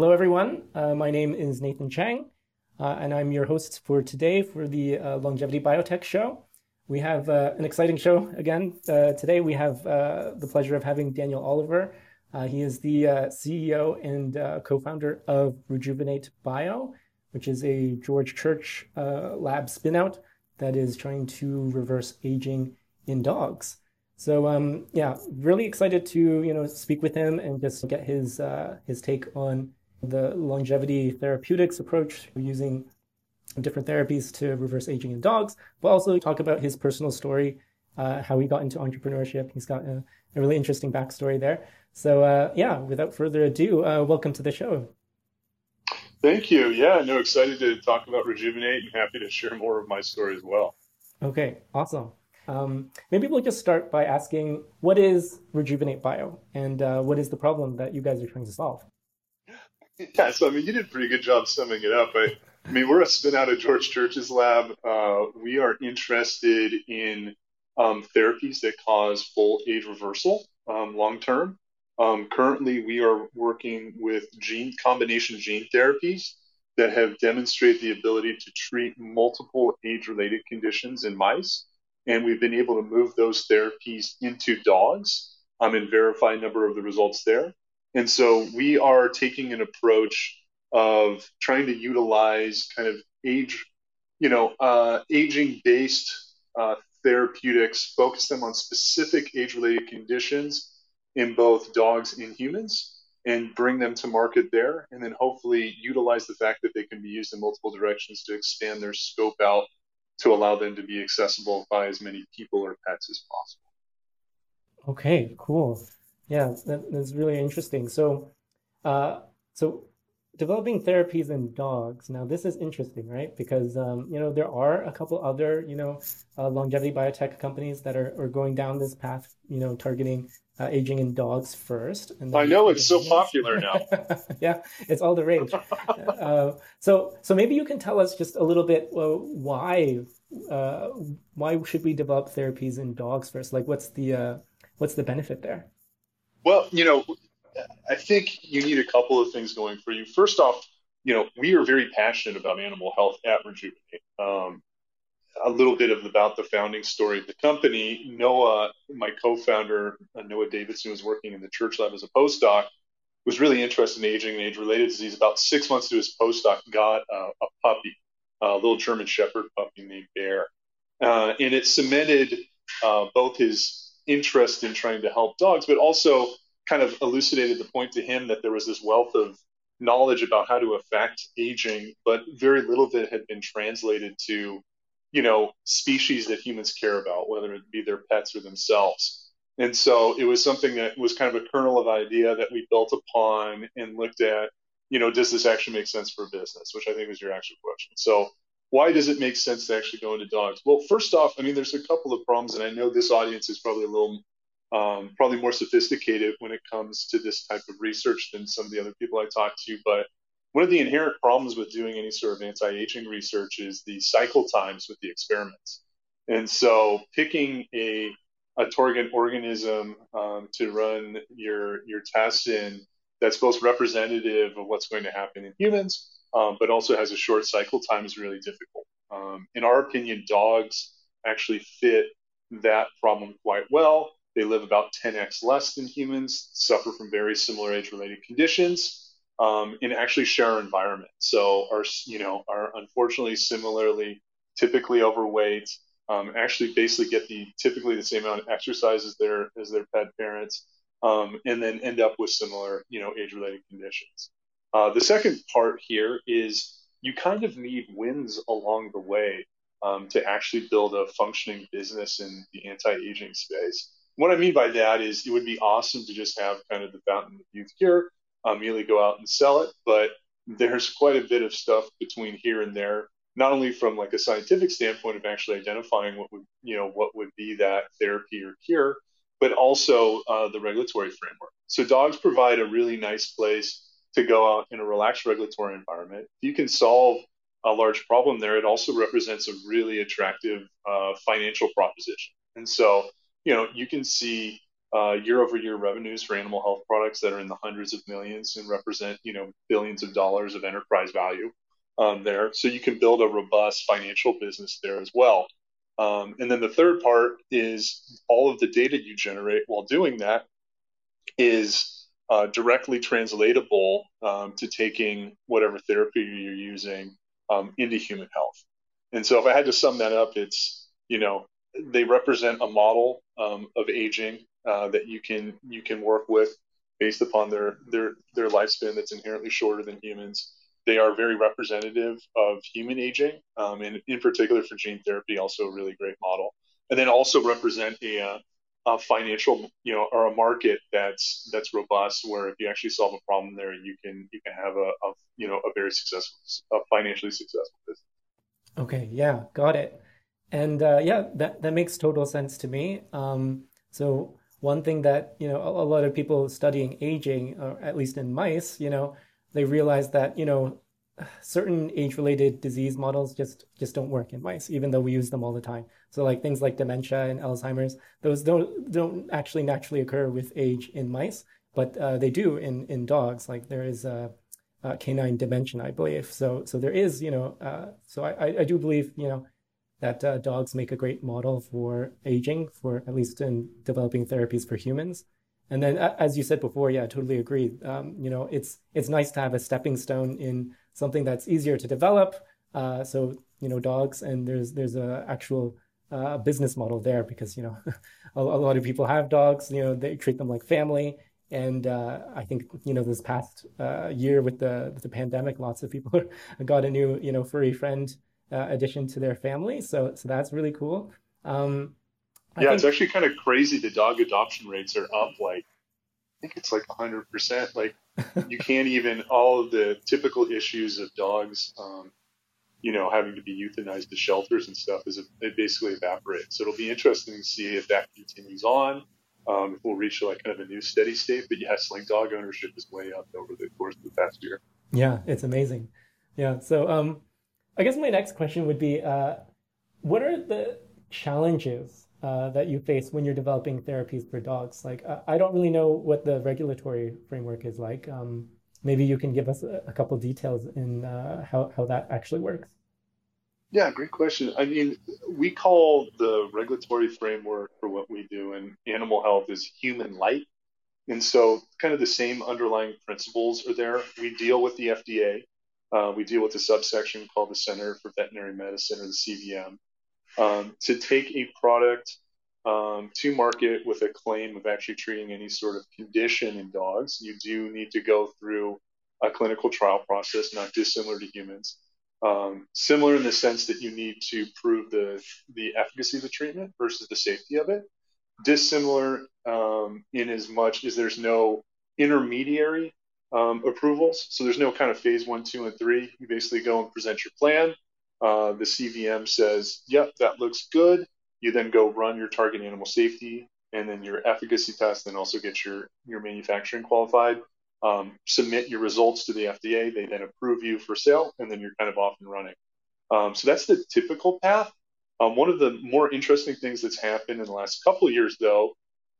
hello, everyone. Uh, my name is Nathan Cheng, uh, and I'm your host for today for the uh, Longevity Biotech Show. We have uh, an exciting show again. Uh, today, we have uh, the pleasure of having Daniel Oliver. he is the CEO and co founder of Rejuvenate Bio, which is a George Church lab spinout that is trying to reverse aging in dogs. So um, yeah, really excited to you know speak with him and just get his his take on the longevity therapeutics approach using different therapies to reverse aging in dogs, but also talk about his personal story, uh, how he got into entrepreneurship. He's got a, a really interesting backstory there. So uh, yeah, without further ado, uh, welcome to the show. Thank you. Yeah, no, excited to talk about Rejuvenate and happy to share more of my story as well. Okay, awesome. Um, maybe we'll just start by asking what is Rejuvenate Bio and uh, what is the problem that you guys are trying to solve? Yeah, so I mean, you did a pretty good job summing it up. I, I mean, we're a spin out of George Church's lab. Uh, we are interested in um, therapies that cause full age reversal um, long term. Um, currently, we are working with gene combination gene therapies that have demonstrated the ability to treat multiple age related conditions in mice and we've been able to move those therapies into dogs um, and verify a number of the results there. And so we are taking an approach of trying to utilize kind of age, you know, uh, aging based uh, therapeutics, focus them on specific age related conditions in both dogs and humans and bring them to market there. And then hopefully utilize the fact that they can be used in multiple directions to expand their scope out to allow them to be accessible by as many people or pets as possible. Okay, cool. Yeah, that, that's really interesting. So, uh, so developing therapies in dogs. Now, this is interesting, right? Because um, you know there are a couple other you know uh, longevity biotech companies that are, are going down this path. You know, targeting uh, aging in dogs first. And I know it's so popular now. yeah, it's all the rage. uh, so, so maybe you can tell us just a little bit why uh, why should we develop therapies in dogs first? Like, what's the uh, what's the benefit there? Well, you know, I think you need a couple of things going for you. First off, you know, we are very passionate about animal health at Rejuvenate. Um, a little bit of about the founding story of the company. Noah, my co-founder, uh, Noah Davidsohn, was working in the Church Lab as a postdoc. Was really interested in aging and age-related disease. About six months to his postdoc, got uh, a puppy, a little German Shepherd puppy named Bear, uh, and it cemented uh, both his interest in trying to help dogs, but also kind of elucidated the point to him that there was this wealth of knowledge about how to affect aging, but very little of it had been translated to, you know, species that humans care about, whether it be their pets or themselves. And so it was something that was kind of a kernel of idea that we built upon and looked at, you know, does this actually make sense for business, which I think was your actual question. So why does it make sense to actually go into dogs? Well, first off, I mean, there's a couple of problems, and I know this audience is probably a little um, probably more sophisticated when it comes to this type of research than some of the other people I talk to. But one of the inherent problems with doing any sort of anti-aging research is the cycle times with the experiments. And so picking a a target organism um, to run your your test in that's both representative of what's going to happen in humans, um, but also has a short cycle time is really difficult. Um, in our opinion, dogs actually fit that problem quite well. They live about 10x less than humans, suffer from very similar age-related conditions, um, and actually share our environment. So are you know are unfortunately similarly typically overweight. Um, actually, basically get the typically the same amount of exercise as their as their pet parents, um, and then end up with similar you know age-related conditions. Uh, the second part here is you kind of need wins along the way um, to actually build a functioning business in the anti-aging space what I mean by that is it would be awesome to just have kind of the fountain of youth cure, um, immediately go out and sell it. But there's quite a bit of stuff between here and there, not only from like a scientific standpoint of actually identifying what would, you know, what would be that therapy or cure, but also uh, the regulatory framework. So dogs provide a really nice place to go out in a relaxed regulatory environment. If you can solve a large problem there, it also represents a really attractive uh, financial proposition. And so you know, you can see uh, year-over-year revenues for animal health products that are in the hundreds of millions and represent, you know, billions of dollars of enterprise value um, there. So you can build a robust financial business there as well. Um, and then the third part is all of the data you generate while doing that is uh, directly translatable um, to taking whatever therapy you're using um, into human health. And so if I had to sum that up, it's, you know, they represent a model um, of aging uh, that you can you can work with based upon their their their lifespan that's inherently shorter than humans. They are very representative of human aging, um, and in particular for gene therapy, also a really great model. And then also represent a, uh, a financial, you know, or a market that's that's robust, where if you actually solve a problem there, you can you can have a, a you know a very successful, a financially successful business. Okay, yeah, got it. And uh, yeah, that that makes total sense to me. Um, so one thing that you know a, a lot of people studying aging, or at least in mice, you know, they realize that you know certain age-related disease models just just don't work in mice, even though we use them all the time. So like things like dementia and Alzheimer's, those don't don't actually naturally occur with age in mice, but uh, they do in in dogs. Like there is a, a, canine dementia, I believe. So so there is you know uh, so I I do believe you know that uh, dogs make a great model for aging, for at least in developing therapies for humans. And then, as you said before, yeah, I totally agree. Um, you know, it's it's nice to have a stepping stone in something that's easier to develop. Uh, so you know, dogs, and there's there's a actual uh, business model there because you know, a, a, lot of people have dogs. You know, they treat them like family. And uh, I think you know this past uh, year with the with the pandemic, lots of people got a new you know furry friend uh, addition to their family. So so that's really cool. Um, yeah, think... it's actually kind of crazy. The dog adoption rates are up like I think it's like 100 percent. Like you can't even all of the typical issues of dogs, um, you know, having to be euthanized to shelters and stuff is it basically evaporates. So it'll be interesting to see if that continues on. Um, if we'll reach like kind of a new steady state. But yes, like dog ownership is way up over the course of the past year. Yeah, it's amazing. Yeah. So um, I guess my next question would be, uh, what are the challenges uh, that you face when you're developing therapies for dogs? Like, uh, I don't really know what the regulatory framework is like. Um, maybe you can give us a, a couple details in uh, how how that actually works. Yeah, great question. I mean, we call the regulatory framework for what we do in animal health is human light. And so, kind of the same underlying principles are there. We deal with the FDA, uh, we deal with the subsection called the Center for Veterinary Medicine or the CVM um, to take a product um, to market with a claim of actually treating any sort of condition in dogs. You do need to go through a clinical trial process, not dissimilar to humans. Um, similar in the sense that you need to prove the the efficacy of the treatment versus the safety of it. Dissimilar um, in as much as there's no intermediary um, approvals. So there's no kind of phase one, two, and three. You basically go and present your plan. Uh, the CVM says, yep, that looks good. You then go run your target animal safety and then your efficacy test, and also get your, your manufacturing qualified. Um, submit your results to the FDA. They then approve you for sale, and then you're kind of off and running. Um, so that's the typical path. Um, one of the more interesting things that's happened in the last couple of years, though,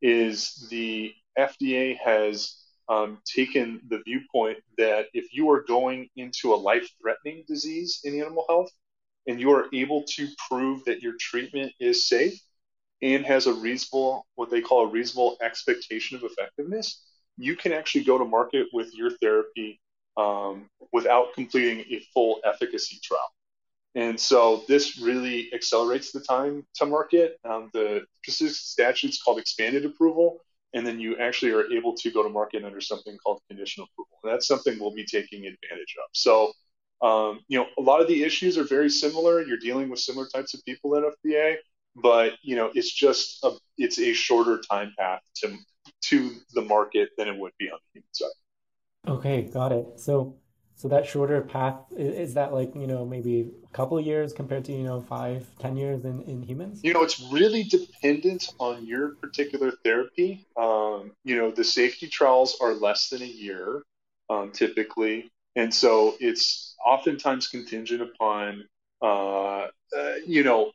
is the FDA has um, taken the viewpoint that if you are going into a life threatening disease in animal health and you are able to prove that your treatment is safe and has a reasonable, what they call a reasonable expectation of effectiveness, you can actually go to market with your therapy um, without completing a full efficacy trial. And so this really accelerates the time to market. Um, the specific statute is called expanded approval and then you actually are able to go to market under something called conditional approval. And that's something we'll be taking advantage of. So, um, you know, a lot of the issues are very similar. You're dealing with similar types of people at FDA, but you know, it's just a it's a shorter time path to to the market than it would be on the human side. Okay, got it. So so that shorter path is that like you know maybe a couple years compared to you know five, ten years in, in humans? You know, it's really dependent on your particular therapy. Um, you know, the safety trials are less than a year um, typically, and so it's oftentimes contingent upon uh, uh, you know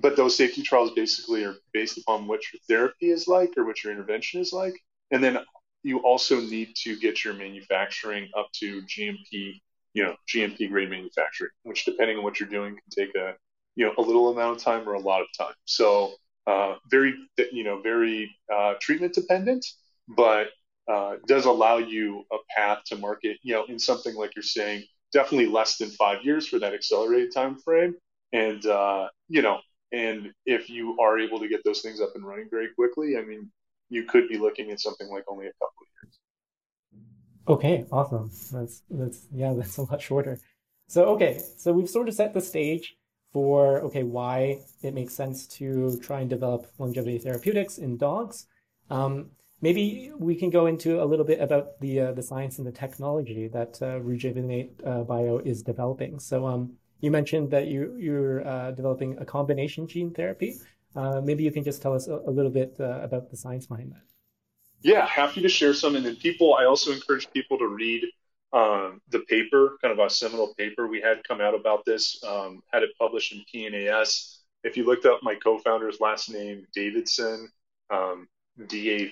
but those safety trials basically are based upon what your therapy is like or what your intervention is like. And then you also need to get your manufacturing up to GMP, you know, GMP grade manufacturing, which depending on what you're doing can take a, you know, a little amount of time or a lot of time. So uh, very, you know, very uh, treatment dependent, but uh, does allow you a path to market, you know, in something like you're saying, definitely less than five years for that accelerated time frame. And, uh, you know, and if you are able to get those things up and running very quickly, I mean, you could be looking at something like only a couple of years. Okay, awesome. That's that's yeah, that's a lot shorter. So okay, so we've sort of set the stage for okay why it makes sense to try and develop longevity therapeutics in dogs. Um, maybe we can go into a little bit about the uh, the science and the technology that uh, Rejuvenate uh, Bio is developing. So um, you mentioned that you you're uh, developing a combination gene therapy. Uh, maybe you can just tell us a, a little bit uh, about the science behind that. Yeah, happy to share some. And then people, I also encourage people to read um, the paper, kind of a seminal paper we had come out about this, um, had it published in PNAS. If you looked up my co-founder's last name, Davidsohn, um, D-A-V-I-D-S-O-H-N,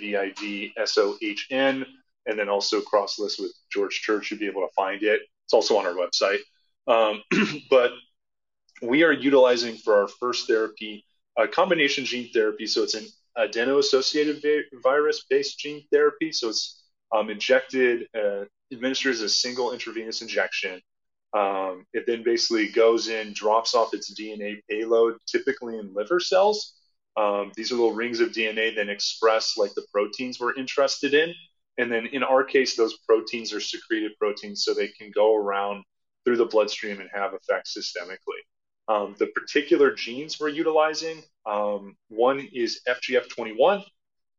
and then also cross list with George Church, you'd be able to find it. It's also on our website. Um, but we are utilizing for our first therapy a combination gene therapy. So it's an adeno-associated virus-based gene therapy. So it's um, injected, uh, administered as a single intravenous injection. Um, it then basically goes in, drops off its DNA payload, typically in liver cells. Um, these are little rings of DNA that express like the proteins we're interested in. And then in our case, those proteins are secreted proteins so they can go around through the bloodstream and have effects systemically. Um, the particular genes we're utilizing, um, one is FGF21.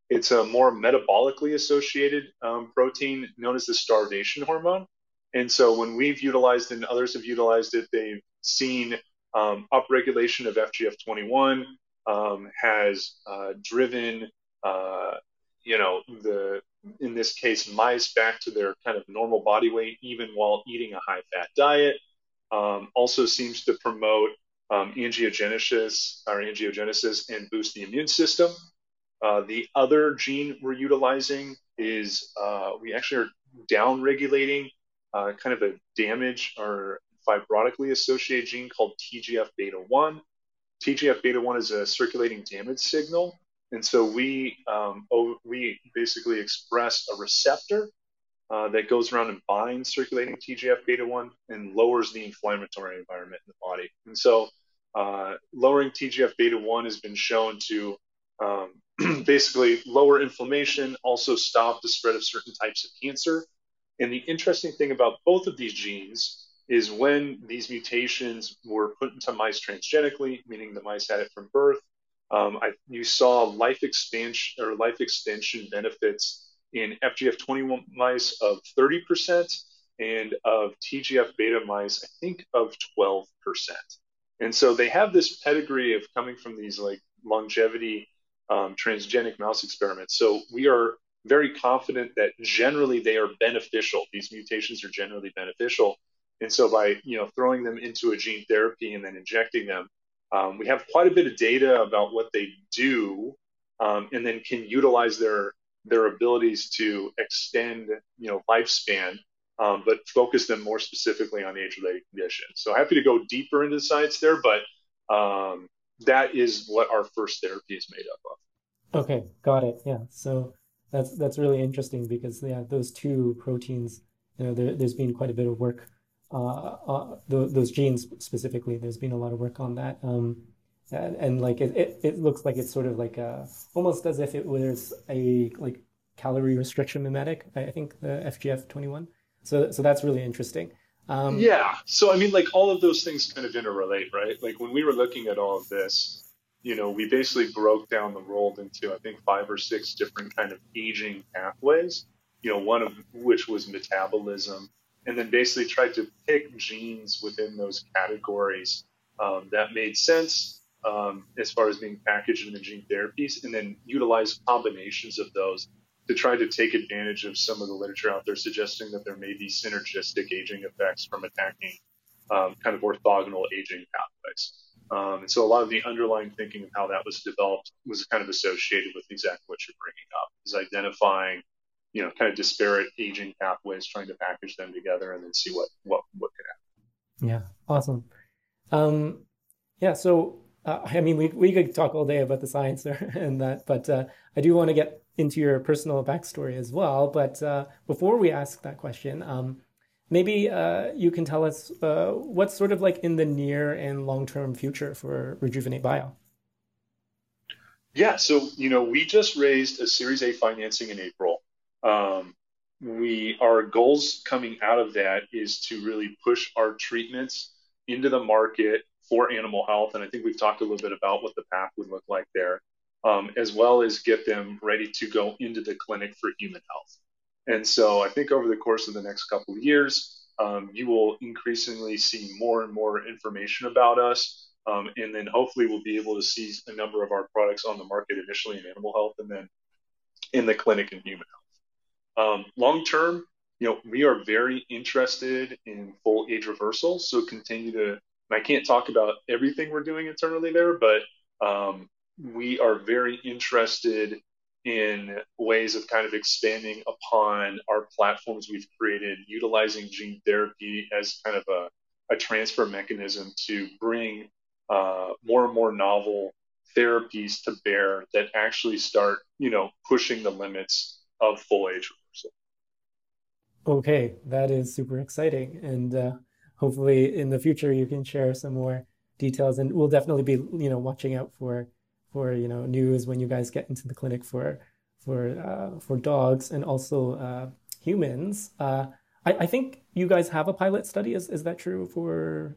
It's a more metabolically associated um, protein known as the starvation hormone. And so when we've utilized and others have utilized it, they've seen um, upregulation of FGF21 um, has uh, driven, uh, you know, the in this case mice back to their kind of normal body weight even while eating a high fat diet. Um, also seems to promote um, angiogenesis or angiogenesis and boost the immune system. Uh, the other gene we're utilizing is uh, we actually are down regulating uh, kind of a damage or fibrotically associated gene called TGF beta 1. TGF beta 1 is a circulating damage signal. And so we, um, we basically express a receptor uh, that goes around and binds circulating TGF beta 1 and lowers the inflammatory environment in the body. And so uh, lowering TGF beta 1 has been shown to um, basically lower inflammation, also stop the spread of certain types of cancer. And the interesting thing about both of these genes is when these mutations were put into mice transgenically, meaning the mice had it from birth, um, I, you saw life expansion or life extension benefits in FGF21 mice of 30% and of TGF beta mice, I think of 12%. And so they have this pedigree of coming from these like longevity um, transgenic mouse experiments. So we are very confident that generally they are beneficial. These mutations are generally beneficial. And so by you know throwing them into a gene therapy and then injecting them, um, we have quite a bit of data about what they do, um, and then can utilize their their abilities to extend you know lifespan um, but focus them more specifically on age-related conditions. So happy to go deeper into the science there, but um, that is what our first therapy is made up of. Okay, got it. Yeah, so that's that's really interesting because yeah, those two proteins, you know, there, has been quite a bit of work. Uh, uh, those genes specifically, there's been a lot of work on that. Um, and, and like it, it, it looks like it's sort of like a, almost as if it was a like calorie restriction mimetic. I think the FGF twenty one. So, so that's really interesting. Um, yeah. So, I mean, like all of those things kind of interrelate, right? Like when we were looking at all of this, you know, we basically broke down the world into, I think, five or six different kind of aging pathways, you know, one of which was metabolism, and then basically tried to pick genes within those categories um, that made sense um, as far as being packaged in the gene therapies, and then utilize combinations of those to try to take advantage of some of the literature out there suggesting that there may be synergistic aging effects from attacking um, kind of orthogonal aging pathways. Um, and so a lot of the underlying thinking of how that was developed was kind of associated with exactly what you're bringing up, is identifying, you know, kind of disparate aging pathways, trying to package them together, and then see what what what could happen. Yeah, awesome. Um, yeah, so uh, I mean, we we could talk all day about the science and that, but uh, I do want to get into your personal backstory as well. But uh, before we ask that question, um, maybe uh, you can tell us uh, what's sort of like in the near and long term future for Rejuvenate Bio. Yeah, so you know, we just raised a Series A financing in April. Um, we our goals coming out of that is to really push our treatments into the market for animal health, and I think we've talked a little bit about what the path would look like there, um, as well as get them ready to go into the clinic for human health. And so I think over the course of the next couple of years, um, you will increasingly see more and more information about us. Um, and then hopefully we'll be able to see a number of our products on the market initially in animal health and then in the clinic in human health. Um, long term, you know, we are very interested in full age reversal. So continue to, I can't talk about everything we're doing internally there, but um, we are very interested in ways of kind of expanding upon our platforms we've created, utilizing gene therapy as kind of a, a transfer mechanism to bring uh, more and more novel therapies to bear that actually start, you know, pushing the limits of full age. Okay, that is super exciting, and uh, hopefully in the future you can share some more details, and we'll definitely be, you know, watching out for for you know news when you guys get into the clinic for for uh, for dogs and also uh, humans. Uh, I, I, think you guys have a pilot study. Is is that true for?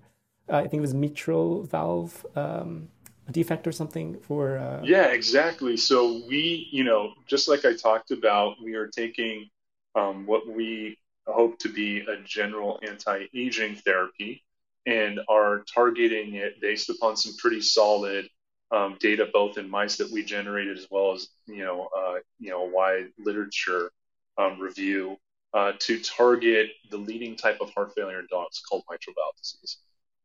Uh, I think it was mitral valve um, defect or something for. Uh, yeah, exactly. So we, you know, just like I talked about, we are taking um, what we hope to be a general anti-aging therapy and are targeting it based upon some pretty solid um, data both in mice that we generated as well as you know uh, you know wide literature um, review uh, to target the leading type of heart failure in dogs called mitral valve disease.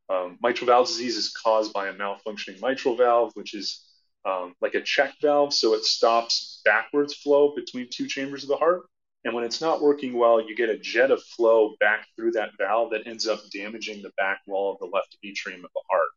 Um, mitral valve disease is caused by a malfunctioning mitral valve, which is um, like a check valve, so it stops backwards flow between two chambers of the heart. And when it's not working well, you get a jet of flow back through that valve that ends up damaging the back wall of the left atrium of the heart.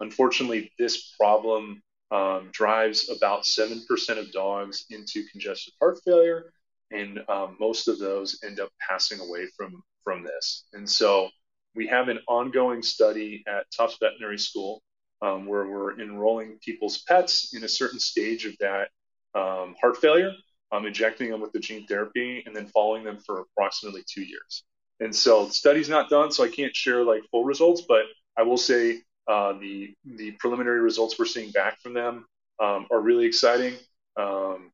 Unfortunately, this problem um, drives about 7% of dogs into congestive heart failure, and um, most of those end up passing away from, from this. And so we have an ongoing study at Tufts Veterinary School um, where we're enrolling people's pets in a certain stage of that um, heart failure, um, injecting them with the gene therapy, and then following them for approximately two years. And so the study's not done, so I can't share like full results, but I will say uh, the the preliminary results we're seeing back from them um, are really exciting. Um,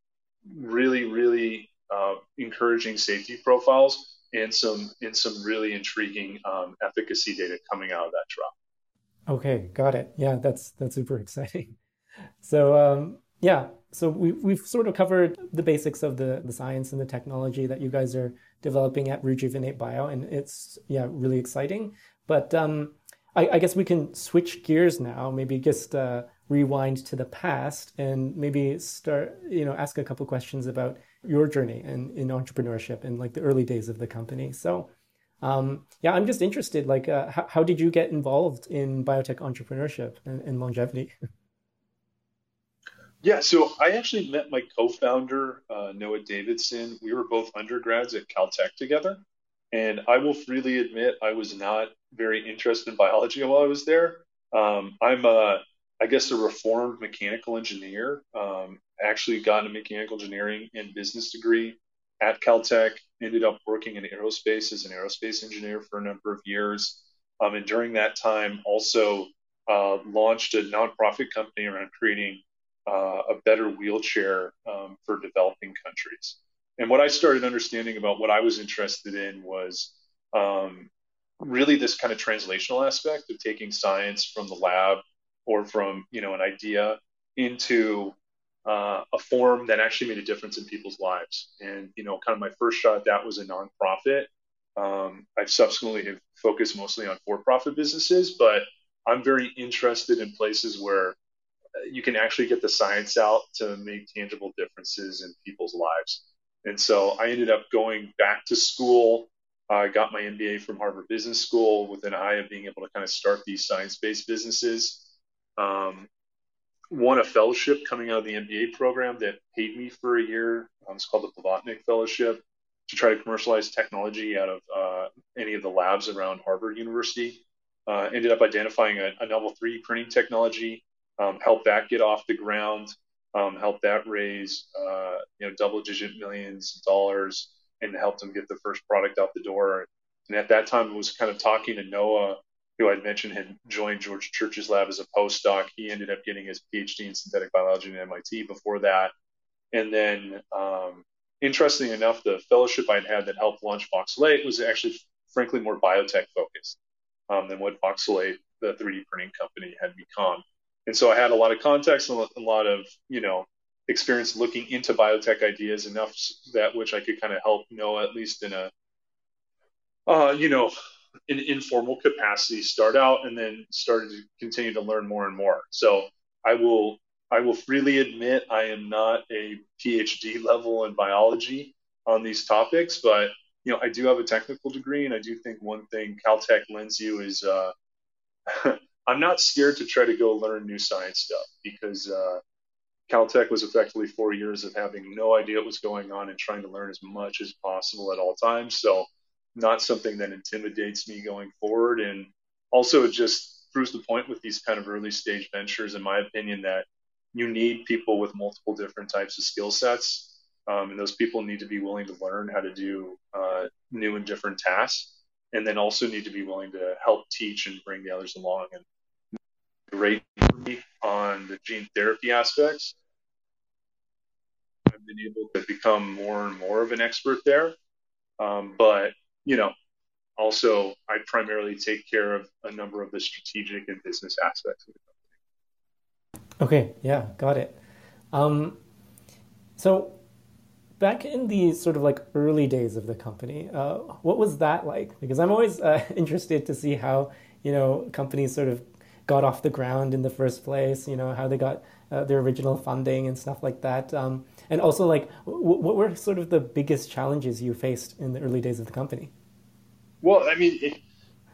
really, really uh, encouraging safety profiles and some and some really intriguing um, efficacy data coming out of that trial. Okay, got it. Yeah, that's that's super exciting. So um, yeah, so we we've sort of covered the basics of the the science and the technology that you guys are developing at Rejuvenate Bio, and it's yeah really exciting. But um, I, I, guess we can switch gears now. Maybe just uh, rewind to the past and maybe start, you know, ask a couple questions about your journey in, in entrepreneurship and like the early days of the company. So, um, yeah, I'm just interested. Like, uh, how, how, did you get involved in biotech entrepreneurship and, and longevity? Yeah, so I actually met my co-founder uh, Noah Davidsohn. We were both undergrads at Caltech together, and I will freely admit I was not very interested in biology while I was there. Um, I'm a, I guess, a reformed mechanical engineer. Um, actually got a mechanical engineering and business degree at Caltech. Ended up working in aerospace as an aerospace engineer for a number of years. Um, and during that time, also uh, launched a nonprofit company around creating uh, a better wheelchair um, for developing countries. And what I started understanding about what I was interested in was um, really this kind of translational aspect of taking science from the lab or from you know an idea into uh, a form that actually made a difference in people's lives. And you know, kind of my first shot at that was a nonprofit. Um, I've subsequently have focused mostly on for-profit businesses, but I'm very interested in places where you can actually get the science out to make tangible differences in people's lives. And so I ended up going back to school. I got my MBA from Harvard Business School with an eye of being able to kind of start these science based businesses. Um, won a fellowship coming out of the MBA program that paid me for a year. Um, it's called the Blavatnik Fellowship to try to commercialize technology out of uh, any of the labs around Harvard University. Uh, ended up identifying a, a novel 3D printing technology um, help that get off the ground, um, help that raise uh, you know double digit millions of dollars, and help them get the first product out the door. And at that time, I was kind of talking to Noah, who I'd mentioned had joined George Church's lab as a postdoc. He ended up getting his PhD in synthetic biology at MIT before that. And then, um, interestingly enough, the fellowship I'd had that helped launch Voxel 8 was actually, frankly, more biotech focused um, than what Voxel 8, the 3D printing company, had become. And so I had a lot of context and a lot of, you know, experience looking into biotech ideas enough that which I could kind of help Noah at least in a, uh, you know, in informal capacity start out and then started to continue to learn more and more. So I will I will freely admit I am not a PhD level in biology on these topics, but you know I do have a technical degree, and I do think one thing Caltech lends you is uh, I'm not scared to try to go learn new science stuff because uh, Caltech was effectively four years of having no idea what was going on and trying to learn as much as possible at all times. So, not something that intimidates me going forward. And also, it just proves the point with these kind of early stage ventures, in my opinion, that you need people with multiple different types of skill sets. Um, and those people need to be willing to learn how to do uh, new and different tasks, and then also need to be willing to help teach and bring the others along. And great on the gene therapy aspects. I've been able to become more and more of an expert there. Um, but, you know, also I primarily take care of a number of the strategic and business aspects of the company. Okay, yeah, got it. Um, so back in the sort of like early days of the company, uh, what was that like? Because I'm always uh, interested to see how, you know, companies sort of got off the ground in the first place, you know, how they got uh, their original funding and stuff like that. Um, and also, like, w- what were sort of the biggest challenges you faced in the early days of the company? Well, I mean, it,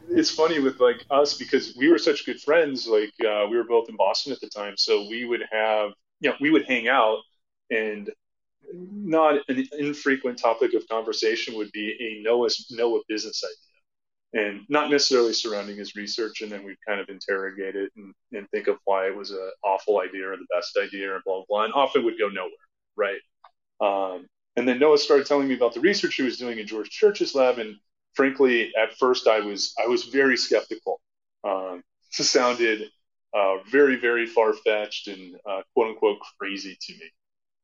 it's funny with like us because we were such good friends. Like, uh, we were both in Boston at the time, so we would have, you know, we would hang out, and not an infrequent topic of conversation would be a Noah Noah business idea and not necessarily surrounding his research. And then we'd kind of interrogate it and, and think of why it was an awful idea or the best idea or blah, blah, blah. And often would go nowhere, right? Um, and then Noah started telling me about the research he was doing in George Church's lab. And frankly, at first I was, I was very skeptical. Um, it sounded uh, very, very far fetched and uh, quote unquote crazy to me.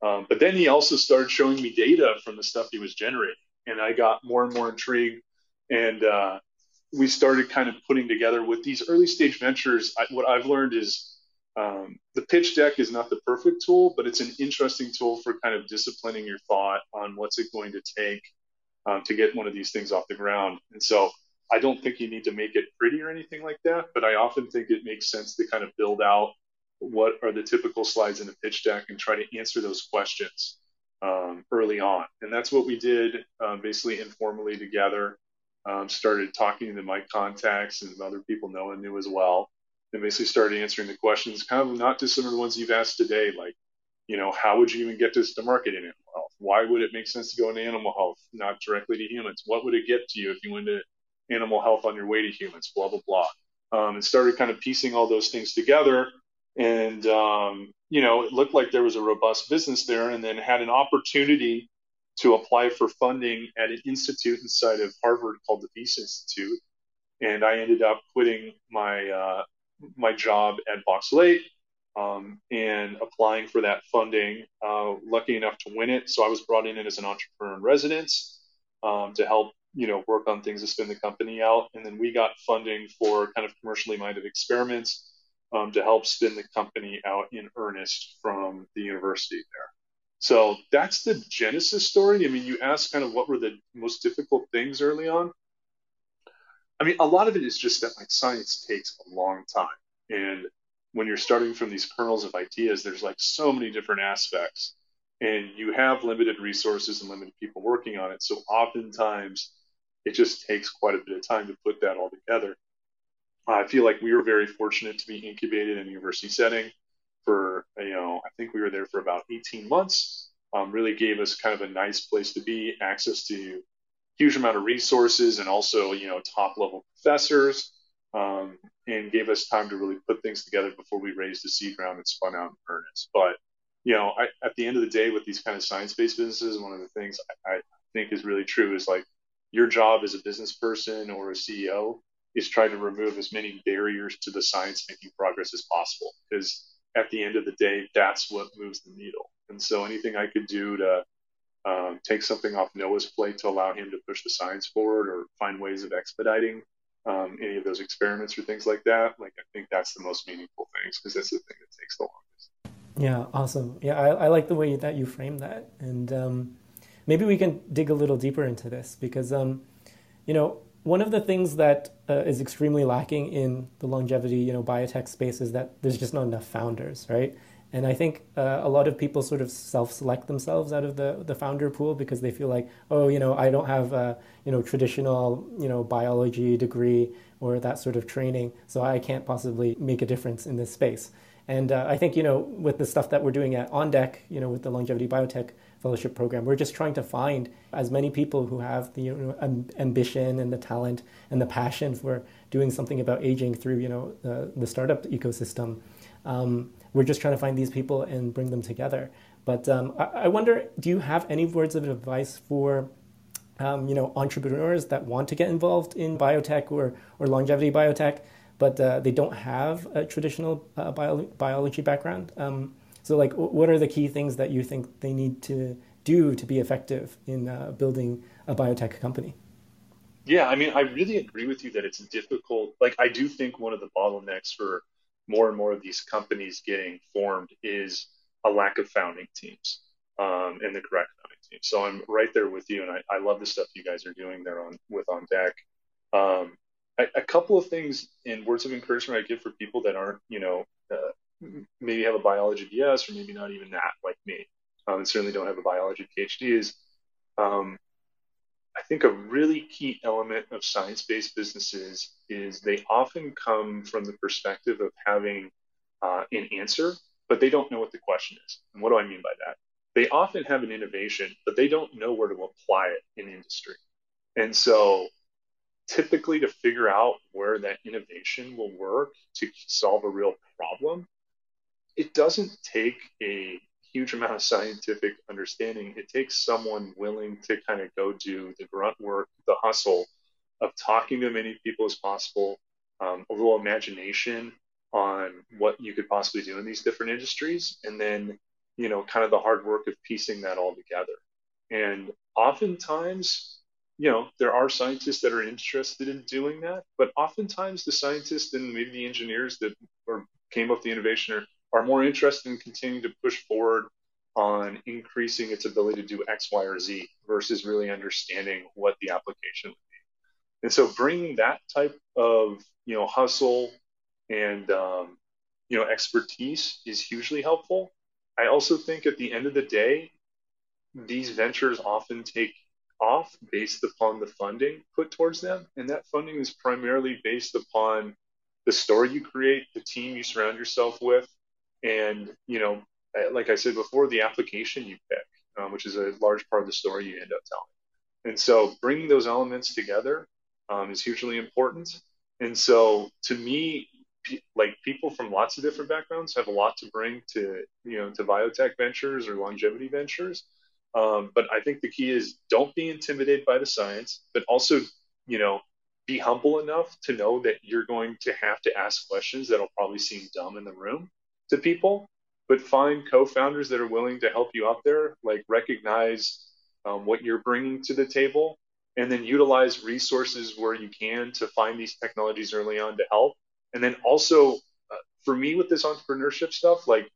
Um, but then he also started showing me data from the stuff he was generating. And I got more and more intrigued. And uh, we started kind of putting together with these early stage ventures. I, what I've learned is um, the pitch deck is not the perfect tool, but it's an interesting tool for kind of disciplining your thought on what's it going to take um, to get one of these things off the ground. And so I don't think you need to make it pretty or anything like that, but I often think it makes sense to kind of build out what are the typical slides in a pitch deck and try to answer those questions um, early on. And that's what we did um, basically informally together um, started talking to my contacts and other people Noah knew as well, and basically started answering the questions, kind of not dissimilar to the ones you've asked today, like, you know, how would you even get this to market in animal health? Why would it make sense to go into animal health, not directly to humans? What would it get to you if you went to animal health on your way to humans? Blah blah blah. Um, and started kind of piecing all those things together, and um, you know, it looked like there was a robust business there, and then had an opportunity to apply for funding at an institute inside of Harvard called the Wyss Institute, and I ended up quitting my uh, my job at 8 um, and applying for that funding. Uh, lucky enough to win it, so I was brought in as an entrepreneur in residence um, to help you know work on things to spin the company out, and then we got funding for kind of commercially minded experiments. Um, to help spin the company out in earnest from the university there. So that's the genesis story. I mean, you asked kind of what were the most difficult things early on. I mean, a lot of it is just that like science takes a long time. And when you're starting from these kernels of ideas, there's like so many different aspects. And you have limited resources and limited people working on it. So oftentimes it just takes quite a bit of time to put that all together. I feel like we were very fortunate to be incubated in a university setting for, you know, I think we were there for about 18 months. Um, really gave us kind of a nice place to be, access to huge amount of resources and also, you know, top level professors, um, and gave us time to really put things together before we raised the seed round and spun out in earnest. But, you know, I, at the end of the day, with these kind of science based businesses, one of the things I, I think is really true is like your job as a business person or a CEO is try to remove as many barriers to the science making progress as possible. Because at the end of the day, that's what moves the needle. And so anything I could do to um, take something off Noah's plate to allow him to push the science forward or find ways of expediting um, any of those experiments or things like that, like I think that's the most meaningful things because that's the thing that takes the longest. Yeah, awesome. Yeah, I, I like the way that you frame that. And um, maybe we can dig a little deeper into this because, um, you know, one of the things that uh, is extremely lacking in the longevity, you know, biotech space is that there's just not enough founders, right? And I think uh, a lot of people sort of self-select themselves out of the, the founder pool because they feel like, oh, you know, I don't have a you know traditional you know biology degree or that sort of training, so I can't possibly make a difference in this space. And uh, I think you know with the stuff that we're doing at On Deck, you know, with the longevity biotech fellowship program, we're just trying to find as many people who have the you know, ambition and the talent and the passion for doing something about aging through you know the startup ecosystem. Um, we're just trying to find these people and bring them together. But um, I, I, wonder, do you have any words of advice for um, you know entrepreneurs that want to get involved in biotech or or longevity biotech, but uh, they don't have a traditional uh, bio- biology background? So, like, what are the key things that you think they need to do to be effective in uh, building a biotech company? Yeah, I mean, I really agree with you that it's difficult. Like, I do think one of the bottlenecks for more and more of these companies getting formed is a lack of founding teams um, and the correct founding team. So I'm right there with you, and I, I love the stuff you guys are doing there on with on deck. Um, a, a, couple of things in words of encouragement I give for people that aren't, you know, uh, maybe have a biology BS or maybe not even that, like me, um, and certainly don't have a biology PhD is um, I think a really key element of science based businesses is they often come from the perspective of having uh, an answer, but they don't know what the question is. And what do I mean by that? They often have an innovation, but they don't know where to apply it in industry. And so typically to figure out where that innovation will work to solve a real problem, it doesn't take a huge amount of scientific understanding. It takes someone willing to kind of go do the grunt work, the hustle of talking to as many people as possible, um, a little imagination on what you could possibly do in these different industries, and then you know kind of the hard work of piecing that all together. And oftentimes, you know, there are scientists that are interested in doing that, but oftentimes the scientists and maybe the engineers that or came up with the innovation are are more interested in continuing to push forward on increasing its ability to do X, Y, or Z versus really understanding what the application would be. And so bringing that type of you know hustle and um, you know expertise is hugely helpful. I also think at the end of the day, these ventures often take off based upon the funding put towards them, and that funding is primarily based upon the story you create, the team you surround yourself with, and you know, like I said before, the application you pick, um, which is a large part of the story you end up telling. And so, bringing those elements together um, is hugely important. And so, to me, like people from lots of different backgrounds have a lot to bring to you know to biotech ventures or longevity ventures. Um, but I think the key is don't be intimidated by the science, but also you know be humble enough to know that you're going to have to ask questions that'll probably seem dumb in the room to people, but find co-founders that are willing to help you out there, like recognize um, what you're bringing to the table, and then utilize resources where you can to find these technologies early on to help. And then also, uh, for me with this entrepreneurship stuff, like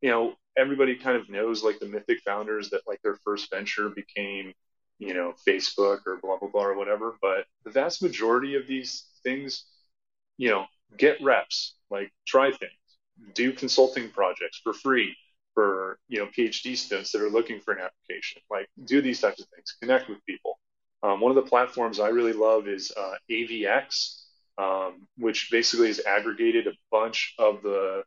you know, everybody kind of knows like the mythic founders that like their first venture became you know, Facebook or blah, blah, blah, or whatever. But the vast majority of these things, you know, get reps, like try things, do consulting projects for free for, you know, PhD students that are looking for an application, like do these types of things, connect with people. Um, one of the platforms I really love is uh, AVX, um, which basically has aggregated a bunch of the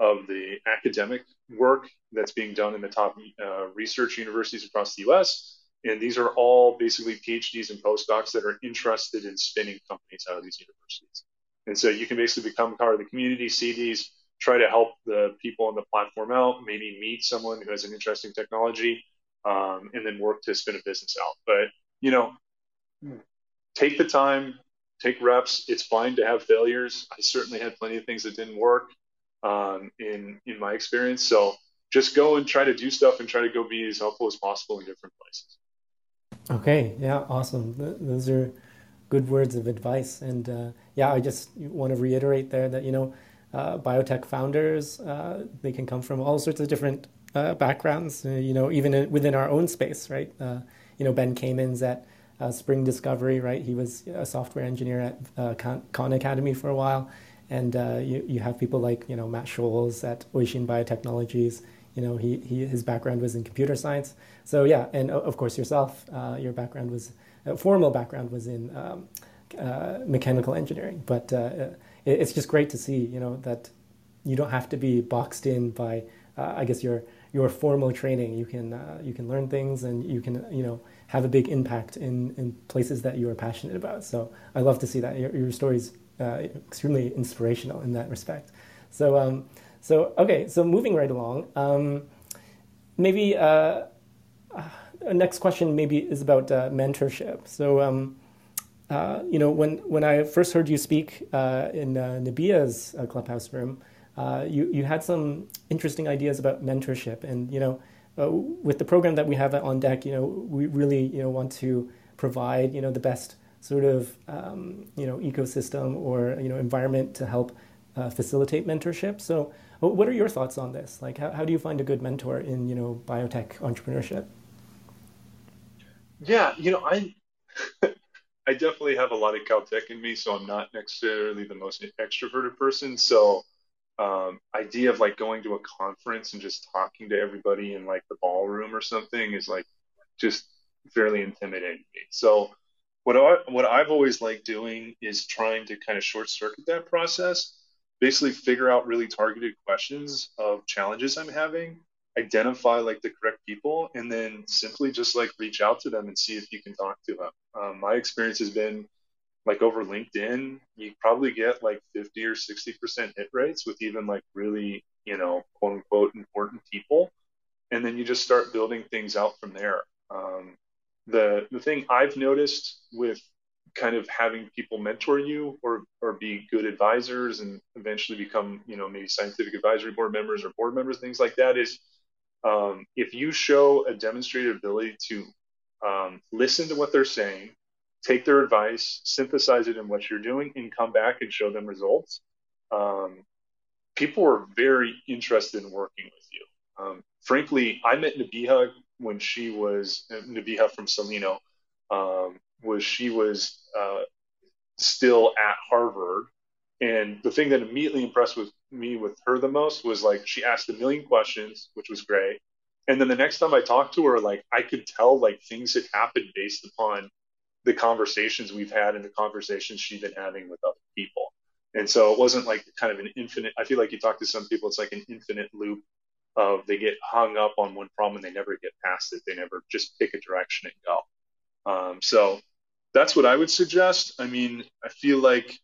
of the academic work that's being done in the top uh, research universities across the U.S and these are all basically PhDs and postdocs that are interested in spinning companies out of these universities. And so you can basically become part of the community, see these, try to help the people on the platform out, maybe meet someone who has an interesting technology, um, and then work to spin a business out. But, you know, take the time, take reps. It's fine to have failures. I certainly had plenty of things that didn't work um, in, in my experience. So just go and try to do stuff and try to go be as helpful as possible in different places. Okay, yeah, awesome. those are good words of advice. And uh, yeah, I just want to reiterate there that, you know, uh, biotech founders, uh, they can come from all sorts of different uh, backgrounds, uh, you know, even in, within our own space, right? Uh, you know, Ben Kamens at Spring Discovery, right? He was a software engineer at Khan Academy for a while. And you, you have people like, you know, Matt Scholz at Oisín Biotechnologies, you know, he, he his background was in computer science. So yeah, and of course yourself, uh, your background was uh, formal background was in um, uh, mechanical engineering. But uh, it's just great to see, you know, that you don't have to be boxed in by, uh, I guess your your formal training. You can uh, you can learn things and you can you know have a big impact in in places that you are passionate about. So I love to see that your, your story is extremely inspirational in that respect. So. Um, so okay, so moving right along, um, maybe uh, uh, next question maybe is about uh, mentorship. So um, uh, you know when when I first heard you speak uh, in uh, Nabiha's clubhouse room, you you had some interesting ideas about mentorship, and you know with the program that we have on deck, you know we really you know want to provide you know the best sort of um, you know ecosystem or you know environment to help facilitate mentorship. So what are your thoughts on this? Like, how, how do you find a good mentor in, you know, biotech entrepreneurship? Yeah, you know, I I definitely have a lot of Caltech in me, so I'm not necessarily the most extroverted person. So, um, idea of like going to a conference and just talking to everybody in like the ballroom or something is like just fairly intimidating me. So, what I what I've always liked doing is trying to kind of short circuit that process basically figure out really targeted questions of challenges I'm having, identify like the correct people, and then simply just like reach out to them and see if you can talk to them. Um, my experience has been like over LinkedIn, you probably get like 50 or 60% hit rates with even like really, you know, quote unquote important people. And then you just start building things out from there. Um, the, the thing I've noticed with kind of having people mentor you or or be good advisors and eventually become you know maybe scientific advisory board members or board members things like that is um, if you show a demonstrated ability to um, listen to what they're saying take their advice synthesize it in what you're doing and come back and show them results um, people are very interested in working with you um, frankly i met nabiha when she was nabiha from Cellino. um, was she was uh, still at Harvard. And the thing that immediately impressed with me with her the most was like she asked a million questions, which was great. And then the next time I talked to her, like I could tell like things had happened based upon the conversations we've had and the conversations she'd been having with other people. And so it wasn't like kind of an infinite. I feel like you talk to some people, it's like an infinite loop of they get hung up on one problem and they never get past it. They never just pick a direction and go. Um, so that's what I would suggest. I mean, I feel like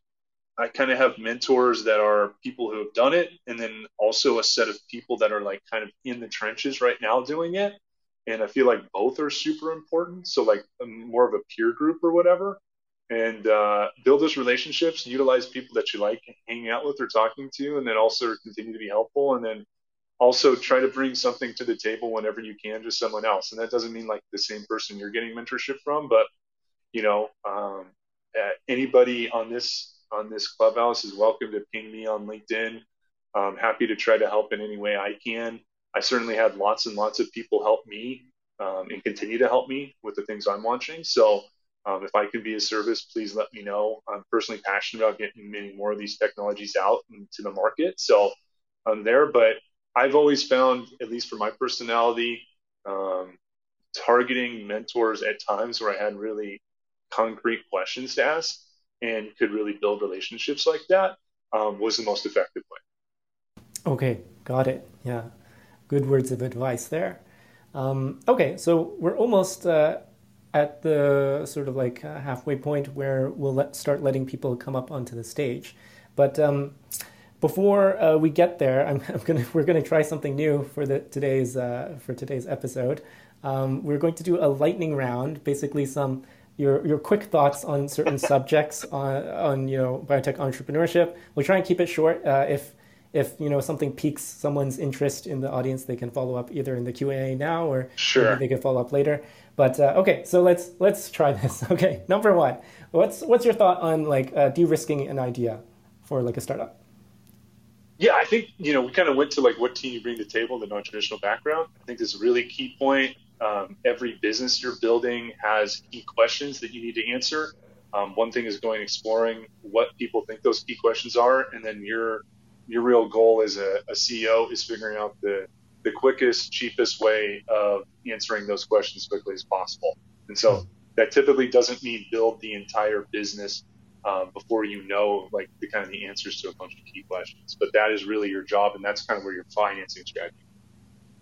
I kind of have mentors that are people who have done it, and then also a set of people that are like kind of in the trenches right now doing it. And I feel like both are super important. So like more of a peer group or whatever, and uh, build those relationships, utilize people that you like hanging out with or talking to, and then also continue to be helpful, and then also try to bring something to the table whenever you can to someone else. And that doesn't mean like the same person you're getting mentorship from, but you know, um, anybody on this on this clubhouse is welcome to ping me on LinkedIn. I'm happy to try to help in any way I can. I certainly had lots and lots of people help me um, and continue to help me with the things I'm launching. So um, if I can be of service, please let me know. I'm personally passionate about getting many more of these technologies out into the market. So I'm there, but I've always found, at least for my personality, um, targeting mentors at times where I had really concrete questions to ask and could really build relationships like that um, was the most effective way. Okay, got it. Yeah, good words of advice there. Um, okay, so we're almost uh, at the sort of like uh, halfway point where we'll let, start letting people come up onto the stage. But um, before uh, we get there, I'm, I'm, gonna we're gonna try something new for the today's uh, for today's episode. Um, we're going to do a lightning round, basically some your your quick thoughts on certain subjects on on you know biotech entrepreneurship. We'll try and keep it short. Uh, if if you know something piques someone's interest in the audience, they can follow up either in the Q and A now or sure. they can follow up later. But uh, okay, so let's let's try this. Okay, number one, what's what's your thought on like uh, de-risking an idea for like a startup? Yeah, I think you know we kind of went to like what team you bring to the table, the non-traditional background. I think this is a really key point. Um, every business you're building has key questions that you need to answer. Um, one thing is going exploring what people think those key questions are, and then your your real goal as a, a CEO is figuring out the the quickest, cheapest way of answering those questions quickly as possible. And so that typically doesn't mean build the entire business um, before you know like the kind of the answers to a bunch of key questions. But that is really your job, and that's kind of where your financing strategy.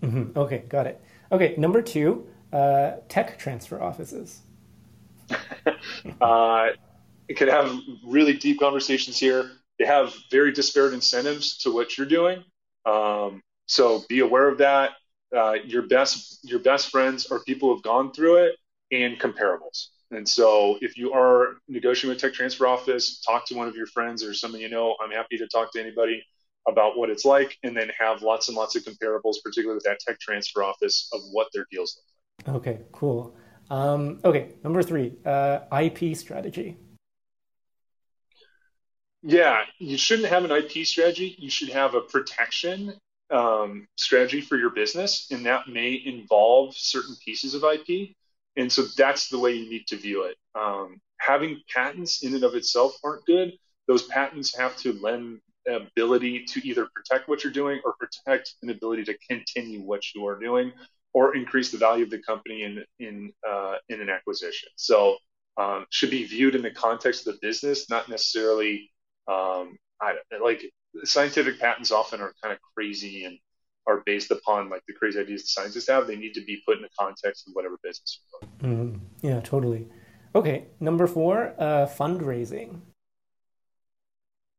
Mm-hmm. Okay, got it. Okay, number two, uh, tech transfer offices. uh, it could have really deep conversations here. They have very disparate incentives to what you're doing. Um, so be aware of that. Uh, your best your best friends are people who have gone through it and comparables. And so if you are negotiating with tech transfer office, talk to one of your friends or someone you know. I'm happy to talk to anybody about what it's like and then have lots and lots of comparables, particularly with that tech transfer office of what their deals look like. Okay, cool. Um, okay, number three, uh, IP strategy. Yeah, you shouldn't have an IP strategy. You should have a protection um, strategy for your business, and that may involve certain pieces of IP. And so that's the way you need to view it. Um, having patents in and of itself aren't good. Those patents have to lend ability to either protect what you're doing or protect an ability to continue what you are doing or increase the value of the company in in uh, in an acquisition. So um, should be viewed in the context of the business, not necessarily um, I don't, like scientific patents often are kind of crazy and are based upon like the crazy ideas the scientists have. They need to be put in the context of whatever business you're mm-hmm. Yeah, totally. Okay, number four, uh, fundraising.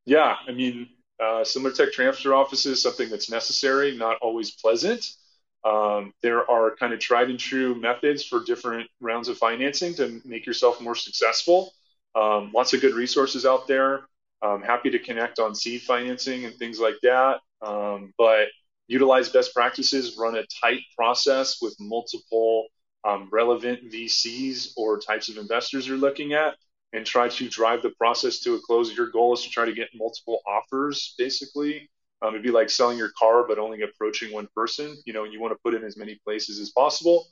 Yeah, I mean, uh, similar tech transfer offices, something that's necessary, not always pleasant. Um, there are kind of tried and true methods for different rounds of financing to make yourself more successful. Um, lots of good resources out there. I'm happy to connect on seed financing and things like that. Um, but utilize best practices, run a tight process with multiple um, relevant VCs or types of investors you're looking at, and try to drive the process to a close. Your goal is to try to get multiple offers, basically. Um, it'd be like selling your car, but only approaching one person. You know, you want to put in as many places as possible,